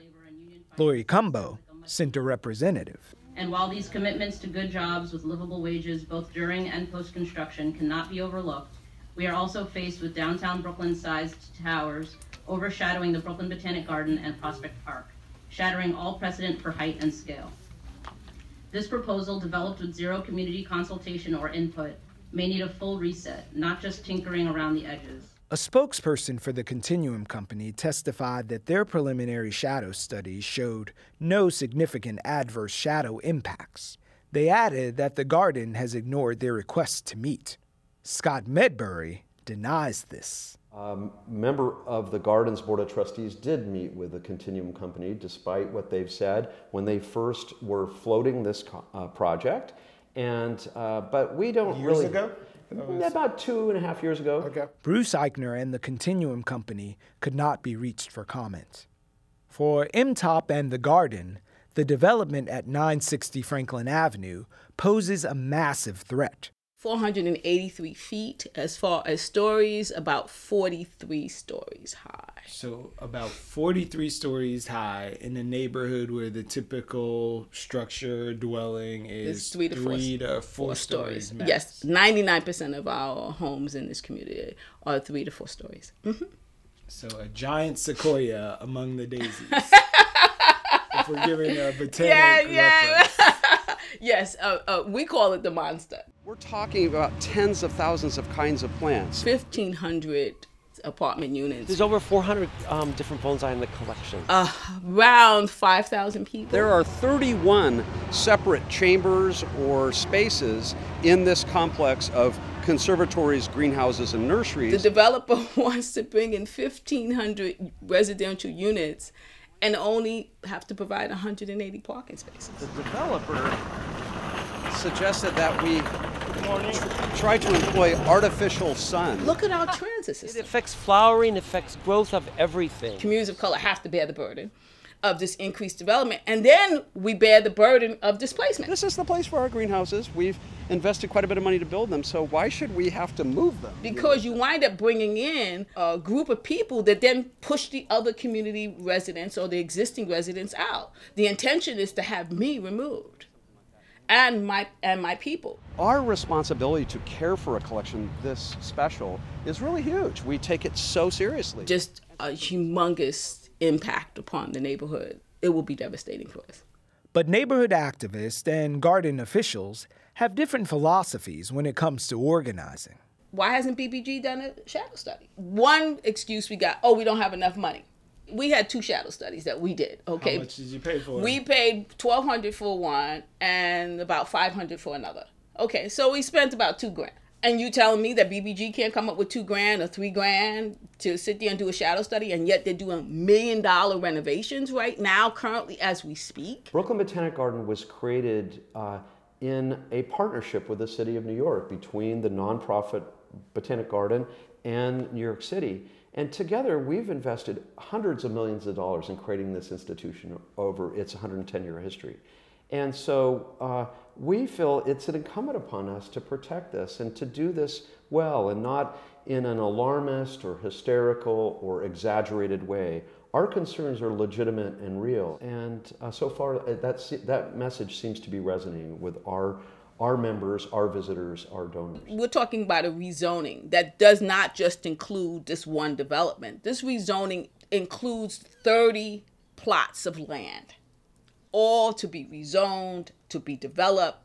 [SPEAKER 13] Laurie Cumbo, Center Representative.
[SPEAKER 22] And while these commitments to good jobs with livable wages both during and post construction cannot be overlooked, we are also faced with downtown Brooklyn sized towers overshadowing the Brooklyn Botanic Garden and Prospect Park shattering all precedent for height and scale. This proposal, developed with zero community consultation or input, may need a full reset, not just tinkering around the edges.
[SPEAKER 13] A spokesperson for the Continuum Company testified that their preliminary shadow studies showed no significant adverse shadow impacts. They added that the garden has ignored their request to meet. Scott Medbury denies this.
[SPEAKER 12] Um, member of the Gardens Board of Trustees did meet with the Continuum Company, despite what they've said when they first were floating this co- uh, project. And uh, but we don't
[SPEAKER 15] Years
[SPEAKER 12] really
[SPEAKER 15] ago?
[SPEAKER 12] about two and a half years ago.
[SPEAKER 15] Okay.
[SPEAKER 13] Bruce Eichner and the Continuum Company could not be reached for comment. For MTOP and the Garden, the development at 960 Franklin Avenue poses a massive threat.
[SPEAKER 14] 483 feet as far as stories, about 43 stories high.
[SPEAKER 15] So about 43 stories high in a neighborhood where the typical structure dwelling is
[SPEAKER 14] It's three to four,
[SPEAKER 15] to
[SPEAKER 14] four
[SPEAKER 15] four stories.
[SPEAKER 14] stories. Yes, 99% of our homes in this community are three to four stories. hmm
[SPEAKER 15] So a giant sequoia among the daisies. if we're giving a botanic
[SPEAKER 14] Yeah, yeah.
[SPEAKER 15] reference.
[SPEAKER 14] yes, uh, uh, we call it the monster.
[SPEAKER 12] We're talking about tens of thousands of kinds of plants.
[SPEAKER 14] 1,500 apartment units.
[SPEAKER 23] There's over 400 um, different bonsai in the collection.
[SPEAKER 14] Uh, around 5,000 people.
[SPEAKER 12] There are 31 separate chambers or spaces in this complex of conservatories, greenhouses, and nurseries.
[SPEAKER 14] The developer wants to bring in 1,500 residential units and only have to provide 180 parking spaces.
[SPEAKER 12] The developer suggested that we tr- try to employ artificial sun.
[SPEAKER 14] Look at our transit system.
[SPEAKER 23] It affects flowering, affects growth of everything.
[SPEAKER 14] Communities of color have to bear the burden of this increased development, and then we bear the burden of displacement.
[SPEAKER 12] This is the place for our greenhouses. We've invested quite a bit of money to build them, so why should we have to move them?
[SPEAKER 14] because you wind up bringing in a group of people that then push the other community residents or the existing residents out. The intention is to have me removed and my and my people.
[SPEAKER 12] Our responsibility to care for a collection this special is really huge. We take it so seriously.
[SPEAKER 14] Just a humongous impact upon the neighborhood. It will be devastating for us.
[SPEAKER 13] But neighborhood activists and garden officials have different philosophies when it comes to organizing.
[SPEAKER 14] Why hasn't BBG done a shadow study? One excuse we got, oh, we don't have enough money. We had two shadow studies that we did. Okay,
[SPEAKER 15] How much did you pay for it?
[SPEAKER 14] We paid twelve hundred for one and about five hundred for another. Okay, so we spent about two grand. And you telling me that BBG can't come up with two grand or three grand to sit there and do a shadow study, and yet they're doing million dollar renovations right now, currently as we speak.
[SPEAKER 12] Brooklyn Botanic Garden was created uh, in a partnership with the city of New York between the nonprofit Botanic Garden and New York City. And together, we've invested hundreds of millions of dollars in creating this institution over its 110 year history. And so uh, we feel it's an incumbent upon us to protect this and to do this well and not in an alarmist or hysterical or exaggerated way. Our concerns are legitimate and real. And uh, so far, uh, that's, that message seems to be resonating with our, our members, our visitors, our donors.
[SPEAKER 14] We're talking about a rezoning that does not just include this one development. This rezoning includes 30 plots of land, all to be rezoned, to be developed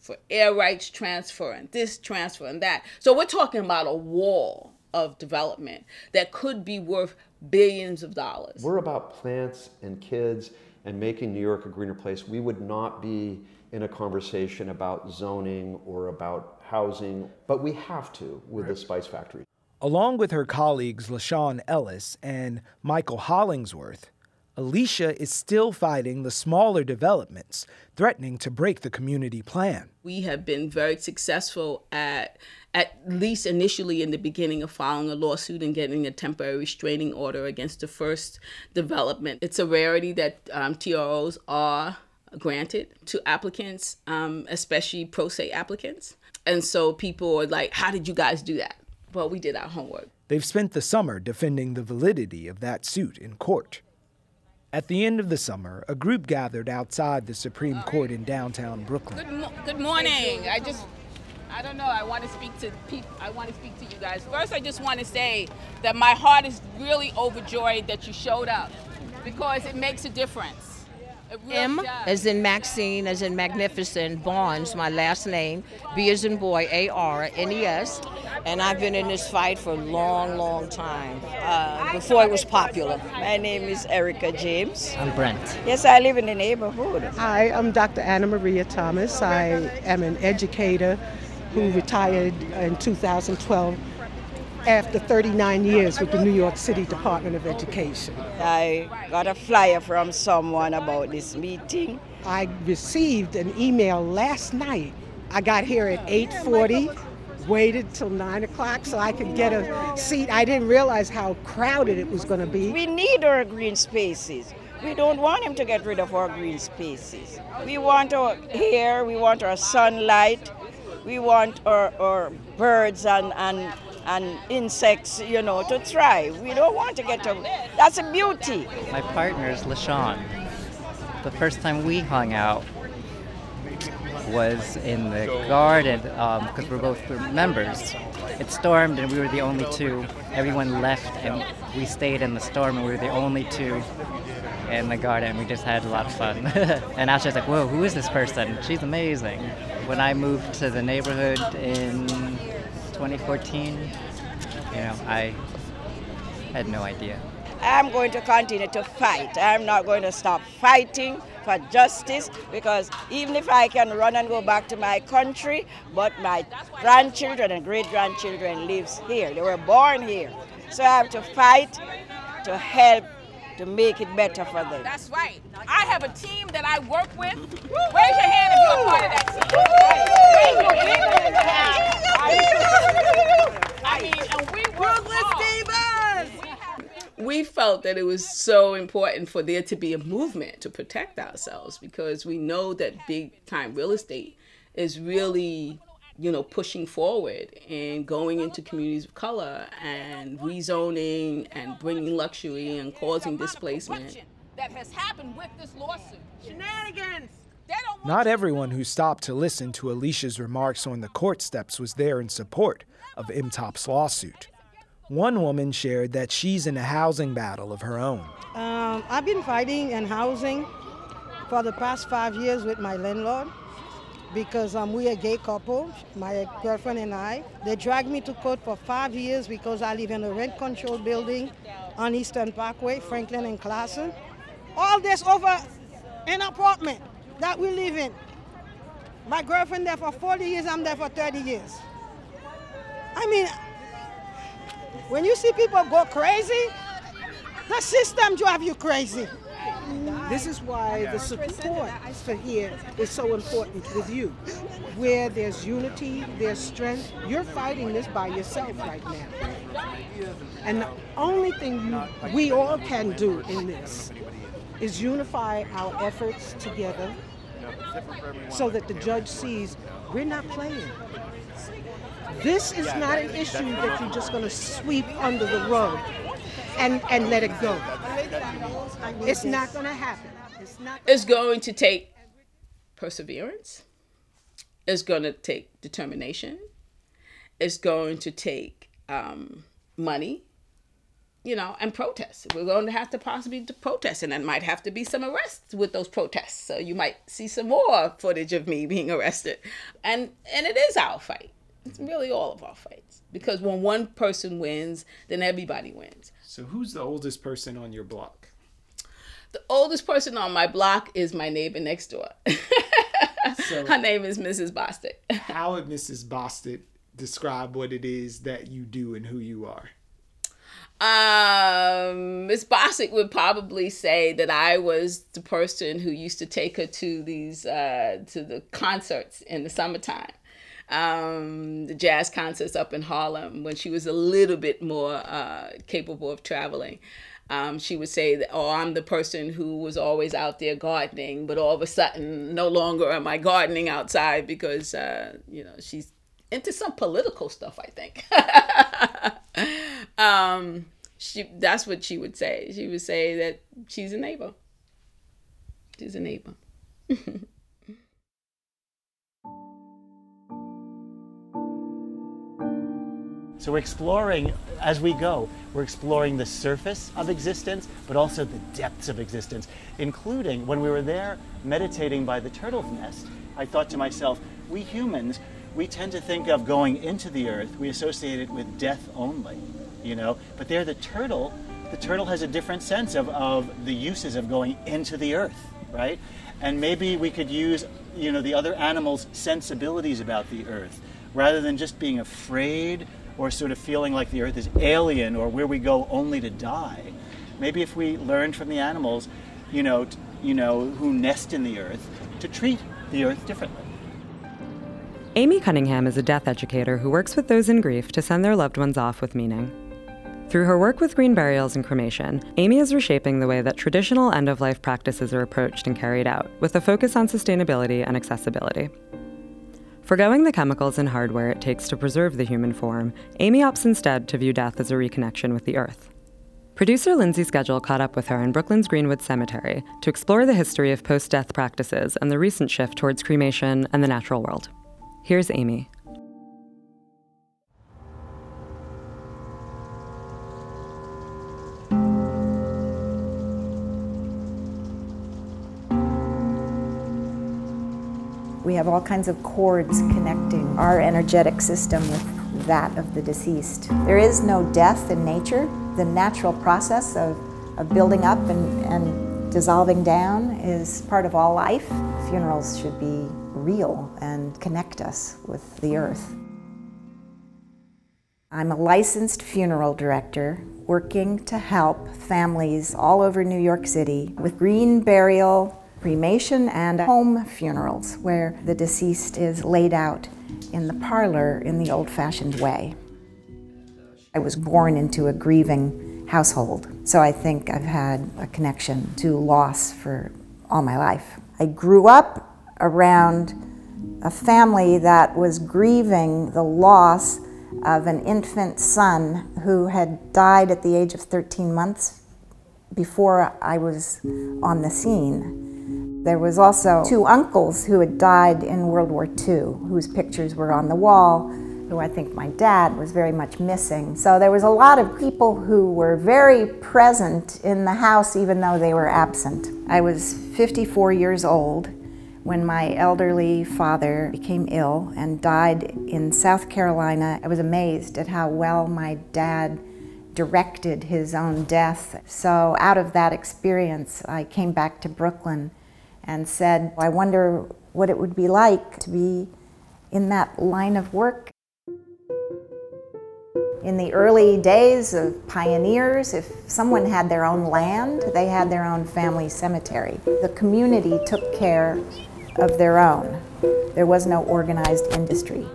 [SPEAKER 14] for air rights transfer and this transfer and that. So we're talking about a wall of development that could be worth billions of dollars.
[SPEAKER 12] We're about plants and kids and making New York a greener place. We would not be in a conversation about zoning or about housing, but we have to with the Spice Factory.
[SPEAKER 13] Along with her colleagues LaShawn Ellis and Michael Hollingsworth, Alicia is still fighting the smaller developments threatening to break the community plan.
[SPEAKER 14] We have been very successful at at least initially in the beginning of filing a lawsuit and getting a temporary restraining order against the first development. It's a rarity that um, TROs are granted to applicants, um, especially pro se applicants. And so people are like, how did you guys do that? Well, we did our homework.
[SPEAKER 13] They've spent the summer defending the validity of that suit in court. At the end of the summer, a group gathered outside the Supreme Court in downtown Brooklyn.
[SPEAKER 14] Good, mo- good morning. I just, I don't know. I want to speak to people. I want to speak to you guys. First, I just want to say that my heart is really overjoyed that you showed up because it makes a difference.
[SPEAKER 24] M as in Maxine, as in magnificent, Barnes, my last name, B as in boy, A R N E S. And I've been in this fight for a long, long time, uh, before it was popular.
[SPEAKER 25] My name is Erica James.
[SPEAKER 26] I'm Brent.
[SPEAKER 25] Yes, I live in the neighborhood.
[SPEAKER 27] Hi, I'm Dr. Anna Maria Thomas. I am an educator who retired in 2012 after 39 years with the New York City Department of Education.
[SPEAKER 25] I got a flyer from someone about this meeting.
[SPEAKER 27] I received an email last night. I got here at 8:40, waited till 9 o'clock so I could get a seat. I didn't realize how crowded it was going to be.
[SPEAKER 25] We need our green spaces. We don't want him to get rid of our green spaces. We want our air, we want our sunlight, we want our, our birds and, and and insects, you know, to thrive. We don't want to get to that's a beauty.
[SPEAKER 26] My partner is LaShawn. The first time we hung out was in the garden because um, we're both members. It stormed and we were the only two. Everyone left and we stayed in the storm and we were the only two in the garden. We just had a lot of fun. and Ashley's like, whoa, who is this person? She's amazing. When I moved to the neighborhood in 2014, you know, I had no idea.
[SPEAKER 25] I'm going to continue to fight. I'm not going to stop fighting for justice because even if I can run and go back to my country, but my grandchildren and great grandchildren lives here. They were born here. So I have to fight to help to make it better for them.
[SPEAKER 18] That's right. I have a team that I work with. Raise your hand if you're a part of that team. I mean, and we work hard.
[SPEAKER 14] we felt that it was so important for there to be a movement to protect ourselves because we know that big time real estate is really you know pushing forward and going into communities of color and rezoning and bringing luxury and causing displacement
[SPEAKER 18] that has happened with this lawsuit shenanigans
[SPEAKER 13] Not everyone who stopped to listen to Alicia's remarks on the court steps was there in support of MTOP's lawsuit. One woman shared that she's in a housing battle of her own.
[SPEAKER 28] Um, I've been fighting in housing for the past five years with my landlord because um, we're a gay couple, my girlfriend and I. They dragged me to court for five years because I live in a rent controlled building on Eastern Parkway, Franklin and Classen. All this over an apartment that we live in. My girlfriend there for 40 years, I'm there for 30 years. I mean, when you see people go crazy, the system drive you crazy.
[SPEAKER 27] This is why the support for here is so important with you. Where there's unity, there's strength. You're fighting this by yourself right now. And the only thing we all can do in this is unify our efforts together so that the judge sees we're not playing. This is not an issue that you're just going to sweep under the rug and, and let it go. It's not going to happen. It's not.
[SPEAKER 14] it's going to take perseverance it's going to take determination it's going to take um, money you know and protests. We're going to have to possibly to protest and there might have to be some arrests with those protests. So you might see some more footage of me being arrested. And and it is our fight. It's really all of our fights. Because when one person wins then everybody wins.
[SPEAKER 15] So, who's the oldest person on your block?
[SPEAKER 14] the oldest person on my block is my neighbor next door. Her name is mrs bostic.
[SPEAKER 15] How would Mrs. Bostic describe what it is that you do and who you are?
[SPEAKER 14] Um, Miss Bosick would probably say that I was the person who used to take her to these uh, to the concerts in the summertime, um, the jazz concerts up in Harlem when she was a little bit more uh, capable of traveling. Um, she would say that, "Oh, I'm the person who was always out there gardening, but all of a sudden, no longer am I gardening outside because uh, you know she's into some political stuff. I think." um, she that's what she would say. She would say that she's a neighbor. She's a neighbor.
[SPEAKER 1] So we're exploring as we go. We're exploring the surface of existence, but also the depths of existence, including when we were there meditating by the turtle's nest. I thought to myself, we humans, we tend to think of going into the earth, we associate it with death only, you know. But there, the turtle, the turtle has a different sense of, of the uses of going into the earth, right? And maybe we could use, you know, the other animals' sensibilities about the earth rather than just being afraid or sort of feeling like the earth is alien or where we go only to die. Maybe if we learned from the animals, you know, t- you know, who nest in the earth, to treat the earth differently.
[SPEAKER 2] Amy Cunningham is a death educator who works with those in grief to send their loved ones off with meaning. Through her work with green burials and cremation, Amy is reshaping the way that traditional end of life practices are approached and carried out, with a focus on sustainability and accessibility. Forgoing the chemicals and hardware it takes to preserve the human form, Amy opts instead to view death as a reconnection with the earth. Producer Lindsay Schedule caught up with her in Brooklyn's Greenwood Cemetery to explore the history of post death practices and the recent shift towards cremation and the natural world. Here's Amy.
[SPEAKER 29] We have all kinds of cords connecting our energetic system with that of the deceased. There is no death in nature. The natural process of, of building up and, and dissolving down is part of all life. Funerals should be real and connect us with the earth. I'm a licensed funeral director working to help families all over New York City with green burial, cremation, and home funerals where the deceased is laid out in the parlor in the old fashioned way. I was born into a grieving household, so I think I've had a connection to loss for all my life. I grew up around a family that was grieving the loss of an infant son who had died at the age of 13 months before I was on the scene. There was also two uncles who had died in World War II, whose pictures were on the wall, who I think my dad was very much missing. So there was a lot of people who were very present in the house even though they were absent. I was 54 years old when my elderly father became ill and died in South Carolina. I was amazed at how well my dad directed his own death. So, out of that experience, I came back to Brooklyn and said, I wonder what it would be like to be in that line of work. In the early days of pioneers, if someone had their own land, they had their own family cemetery. The community took care of their own. There was no organized industry.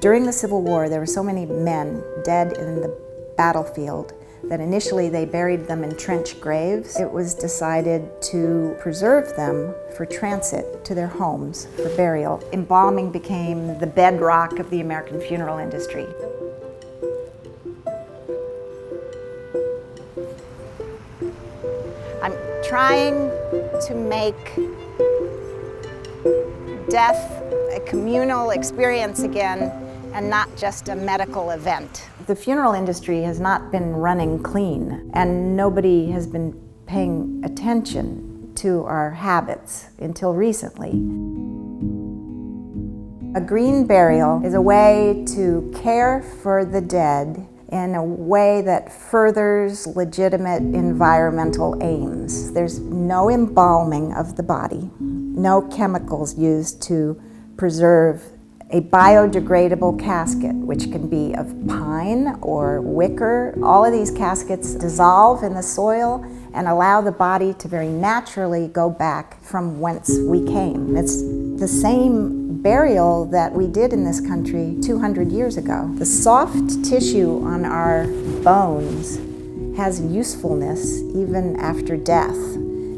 [SPEAKER 29] During the Civil War, there were so many men dead in the battlefield that initially they buried them in trench graves. It was decided to preserve them for transit to their homes for burial. Embalming became the bedrock of the American funeral industry. I'm trying to make death a communal experience again and not just a medical event. The funeral industry has not been running clean, and nobody has been paying attention to our habits until recently. A green burial is a way to care for the dead in a way that furthers legitimate environmental aims. There's no embalming of the body, no chemicals used to preserve a biodegradable casket, which can be of pine or wicker. All of these caskets dissolve in the soil and allow the body to very naturally go back from whence we came. It's the same burial that we did in this country 200 years ago. The soft tissue on our bones has usefulness even after death.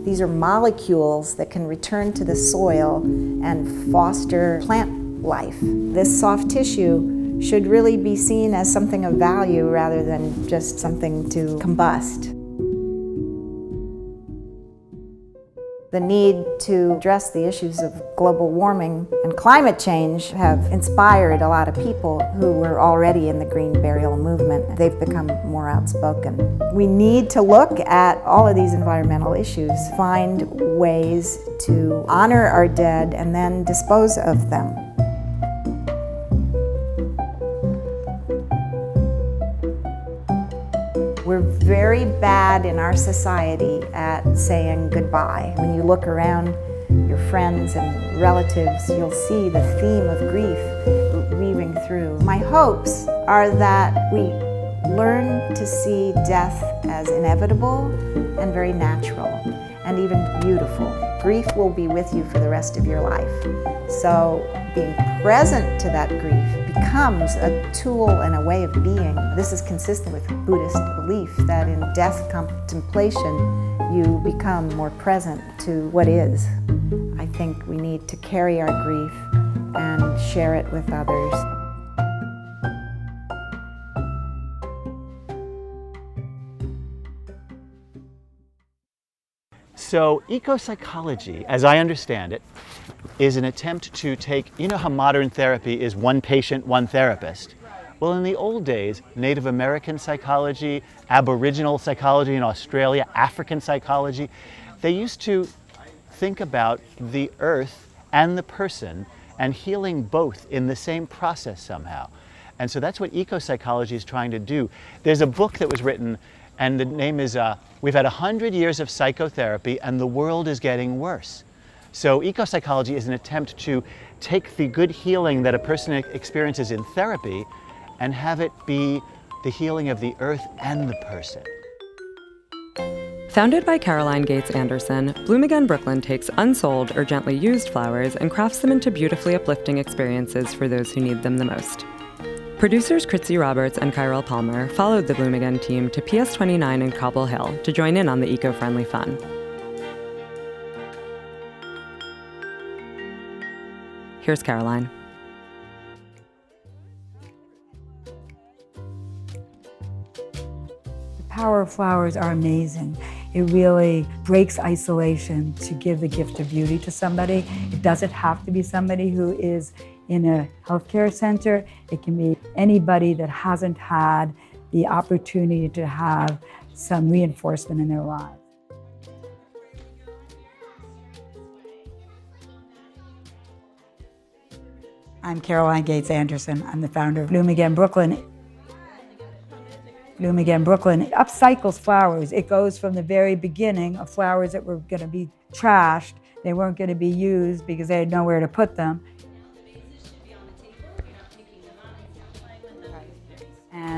[SPEAKER 29] These are molecules that can return to the soil and foster plant life. This soft tissue should really be seen as something of value rather than just something to combust. The need to address the issues of global warming and climate change have inspired a lot of people who were already in the green burial movement. They've become more outspoken. We need to look at all of these environmental issues, find ways to honor our dead and then dispose of them. Very bad in our society at saying goodbye. When you look around your friends and relatives, you'll see the theme of grief weaving through. My hopes are that we learn to see death as inevitable and very natural and even beautiful. Grief will be with you for the rest of your life. So, being present to that grief becomes a tool and a way of being. This is consistent with Buddhist belief that in death contemplation, you become more present to what is. I think we need to carry our grief and share it with others.
[SPEAKER 1] So, ecopsychology, as I understand it, is an attempt to take, you know how modern therapy is one patient, one therapist? Well, in the old days, Native American psychology, Aboriginal psychology in Australia, African psychology, they used to think about the earth and the person and healing both in the same process somehow. And so that's what ecopsychology is trying to do. There's a book that was written, and the name is uh, We've Had 100 Years of Psychotherapy, and the World is Getting Worse. So, ecopsychology is an attempt to take the good healing that a person experiences in therapy and have it be the healing of the earth and the person.
[SPEAKER 2] Founded by Caroline Gates Anderson, Bloom Again Brooklyn takes unsold or gently used flowers and crafts them into beautifully uplifting experiences for those who need them the most. Producers Kritzy Roberts and Kyrell Palmer followed the Bloom Again team to PS 29 in Cobble Hill to join in on the eco friendly fun. Here's Caroline.
[SPEAKER 30] The power of flowers are amazing. It really breaks isolation to give the gift of beauty to somebody. It doesn't have to be somebody who is in a healthcare center. It can be anybody that hasn't had the opportunity to have some reinforcement in their lives. I'm Caroline Gates Anderson. I'm the founder of Bloom Again Brooklyn. Bloom Again Brooklyn upcycles flowers. It goes from the very beginning of flowers that were going to be trashed. They weren't going to be used because they had nowhere to put them.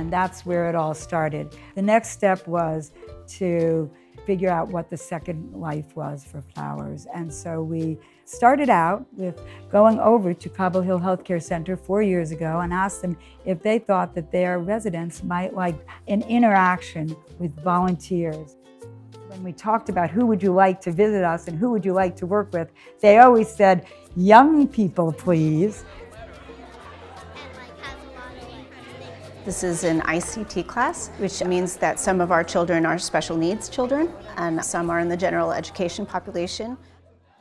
[SPEAKER 30] And that's where it all started. The next step was to figure out what the second life was for flowers. And so we started out with going over to Cobble Hill Healthcare Center four years ago and asked them if they thought that their residents might like an interaction with volunteers. When we talked about who would you like to visit us and who would you like to work with, they always said, young people, please.
[SPEAKER 31] This is an ICT class, which means that some of our children are special needs children and some are in the general education population.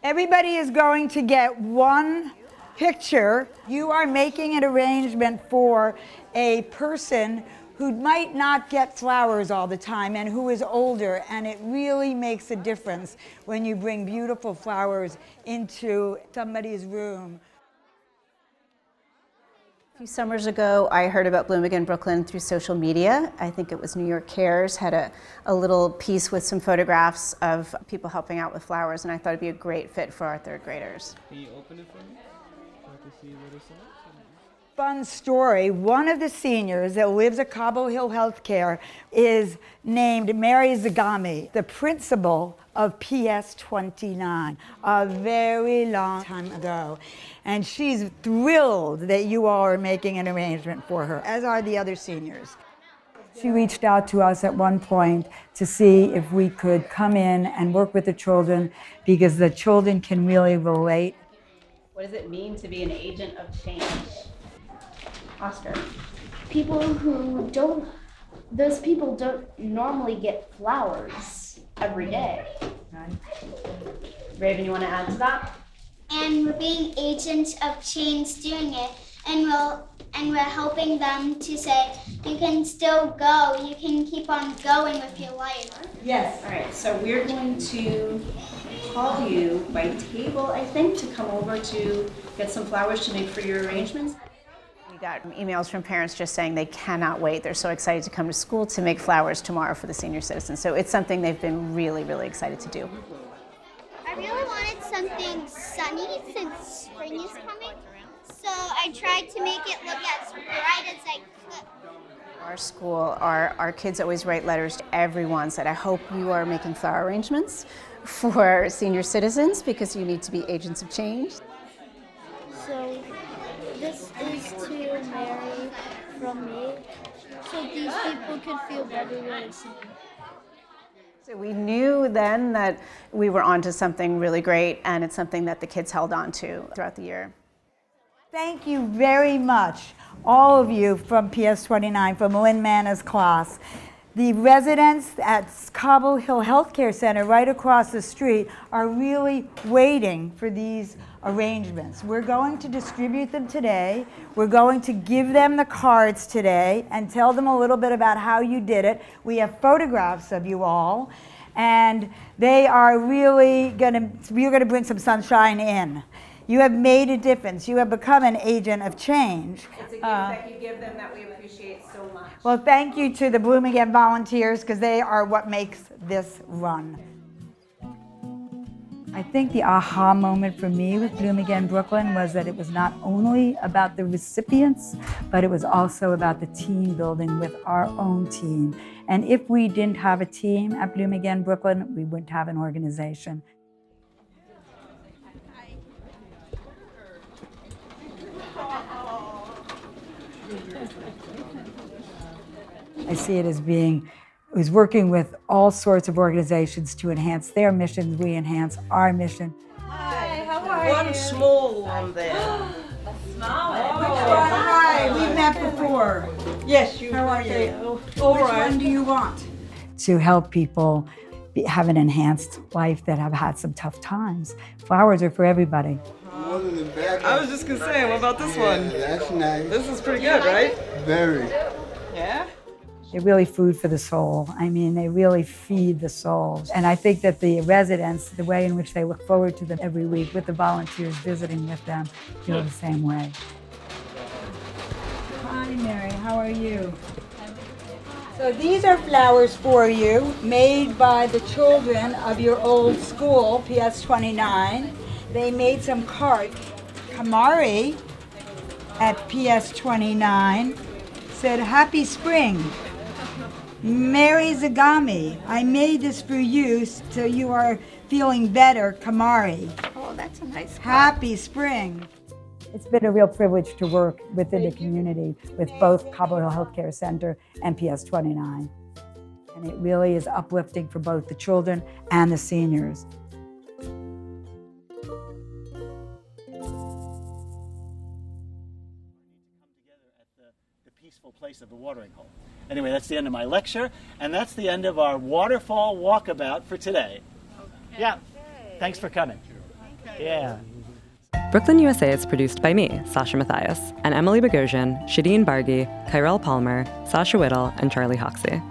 [SPEAKER 28] Everybody is going to get one picture. You are making an arrangement for a person who might not get flowers all the time and who is older, and it really makes a difference when you bring beautiful flowers into somebody's room.
[SPEAKER 31] A few summers ago, I heard about Bloom Again Brooklyn through social media. I think it was New York Cares had a, a little piece with some photographs of people helping out with flowers, and I thought it'd be a great fit for our third graders.
[SPEAKER 32] Can you open it for me? So I can see what it says?
[SPEAKER 28] Fun story. One of the seniors that lives at Cobble Hill Healthcare is named Mary Zagami, the principal of PS 29 a very long time ago. And she's thrilled that you all are making an arrangement for her, as are the other seniors.
[SPEAKER 30] She reached out to us at one point to see if we could come in and work with the children because the children can really relate.
[SPEAKER 22] What does it mean to be an agent of change?
[SPEAKER 31] Oscar.
[SPEAKER 8] People who don't, those people don't normally get flowers every day.
[SPEAKER 33] Raven, you want to add to that?
[SPEAKER 8] And we're being agents of change doing it, and we'll and we're helping them to say you can still go, you can keep on going with your life.
[SPEAKER 33] Yes. All right. So we're going to call you by table, I think, to come over to get some flowers to make for your arrangements.
[SPEAKER 31] Got emails from parents just saying they cannot wait. They're so excited to come to school to make flowers tomorrow for the senior citizens. So it's something they've been really, really excited to do.
[SPEAKER 8] I really wanted something sunny since spring is coming, so I tried to make it look as bright as I could.
[SPEAKER 31] Our school, our, our kids always write letters to everyone said, I hope you are making flower arrangements for senior citizens because you need to be agents of change.
[SPEAKER 8] So this is to Mary from me, so these people could feel better really soon.
[SPEAKER 31] So we knew then that we were onto something really great, and it's something that the kids held on to throughout the year.
[SPEAKER 30] Thank you very much, all of you from PS 29, from Lynn Manna's class. The residents at Cobble Hill Healthcare Center, right across the street, are really waiting for these arrangements. We're going to distribute them today. We're going to give them the cards today and tell them a little bit about how you did it. We have photographs of you all, and they are really going to, we're going to bring some sunshine in. You have made a difference. You have become an agent of change.
[SPEAKER 31] It's a gift
[SPEAKER 30] Uh,
[SPEAKER 31] that you give them that we appreciate so much.
[SPEAKER 30] well, thank you to the Bloom Again volunteers because they are what makes this run. I think the aha moment for me with Bloom Again Brooklyn was that it was not only about the recipients, but it was also about the team building with our own team. And if we didn't have a team at Bloom Again Brooklyn, we wouldn't have an organization. I see it as being, is working with all sorts of organizations to enhance their missions. We enhance our mission.
[SPEAKER 25] Hi, how are you? One small one there. A smile.
[SPEAKER 30] Oh, hi, we've met before.
[SPEAKER 25] Yes, you
[SPEAKER 30] How are
[SPEAKER 25] okay.
[SPEAKER 30] you?
[SPEAKER 25] All
[SPEAKER 30] Which
[SPEAKER 25] right.
[SPEAKER 30] one do you want? To help people be, have an enhanced life that have had some tough times. Flowers are for everybody.
[SPEAKER 34] I was just gonna say, what about this one?
[SPEAKER 35] That's nice.
[SPEAKER 34] This is pretty good, right?
[SPEAKER 35] Very.
[SPEAKER 34] Yeah?
[SPEAKER 30] They're really food for the soul. I mean, they really feed the soul. And I think that the residents, the way in which they look forward to them every week with the volunteers visiting with them, feel the same way. Hi, Mary. How are you? So these are flowers for you, made by the children of your old school, PS 29. They made some cards. Kamari at PS 29 said, Happy Spring. Mary Zagami, I made this for you so you are feeling better, Kamari.
[SPEAKER 25] Oh, that's a nice
[SPEAKER 30] Happy Spring. It's been a real privilege to work within the community with both Cobble Hill Healthcare Center and PS 29. And it really is uplifting for both the children and the seniors.
[SPEAKER 1] the peaceful place of the watering hole. Anyway, that's the end of my lecture, and that's the end of our waterfall walkabout for today. Yeah. Thanks for coming. Yeah.
[SPEAKER 2] Brooklyn USA is produced by me, Sasha Matthias, and Emily Bogosian, Shadeen Bargi, Kyrell Palmer, Sasha Whittle, and Charlie Hoxie.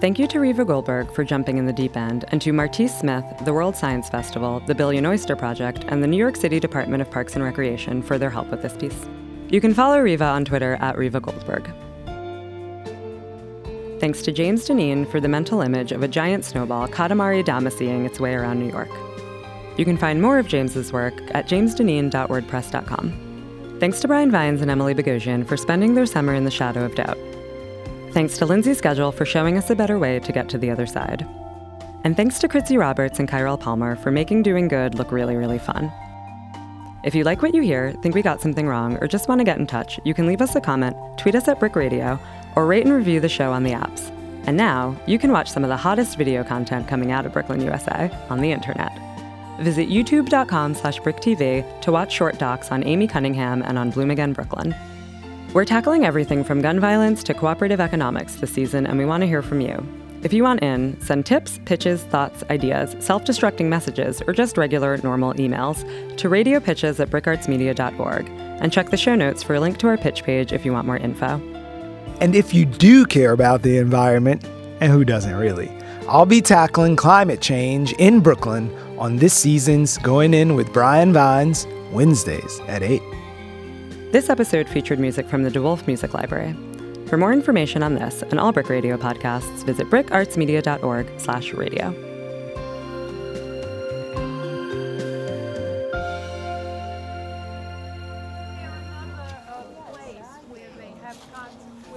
[SPEAKER 2] Thank you to Reva Goldberg for jumping in the deep end, and to Martise Smith, the World Science Festival, the Billion Oyster Project, and the New York City Department of Parks and Recreation for their help with this piece. You can follow Reva on Twitter at Reva Goldberg. Thanks to James Deneen for the mental image of a giant snowball Katamari Damacying its way around New York. You can find more of James's work at jamesdeneen.wordpress.com. Thanks to Brian Vines and Emily Bogosian for spending their summer in the shadow of doubt. Thanks to Lindsay Schedule for showing us a better way to get to the other side. And thanks to Kritzy Roberts and Kyrell Palmer for making doing good look really, really fun. If you like what you hear, think we got something wrong, or just want to get in touch, you can leave us a comment, tweet us at BRIC Radio, or rate and review the show on the apps. And now, you can watch some of the hottest video content coming out of Brooklyn, USA on the internet. Visit youtube.com slash brictv to watch short docs on Amy Cunningham and on Bloom Again Brooklyn. We're tackling everything from gun violence to cooperative economics this season, and we want to hear from you. If you want in, send tips, pitches, thoughts, ideas, self destructing messages, or just regular, normal emails to radiopitches at bricartsmedia.org and check the show notes for a link to our pitch page if you want more info.
[SPEAKER 13] And if you do care about the environment, and who doesn't really, I'll be tackling climate change in Brooklyn on this season's Going In with Brian Vines, Wednesdays at 8.
[SPEAKER 2] This episode featured music from the De Wolfe Music Library. For more information on this and all BRIC Radio podcasts, visit bricartsmedia.org slash radio.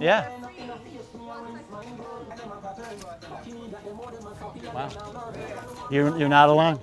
[SPEAKER 1] Yeah. Wow. You're, you're not alone.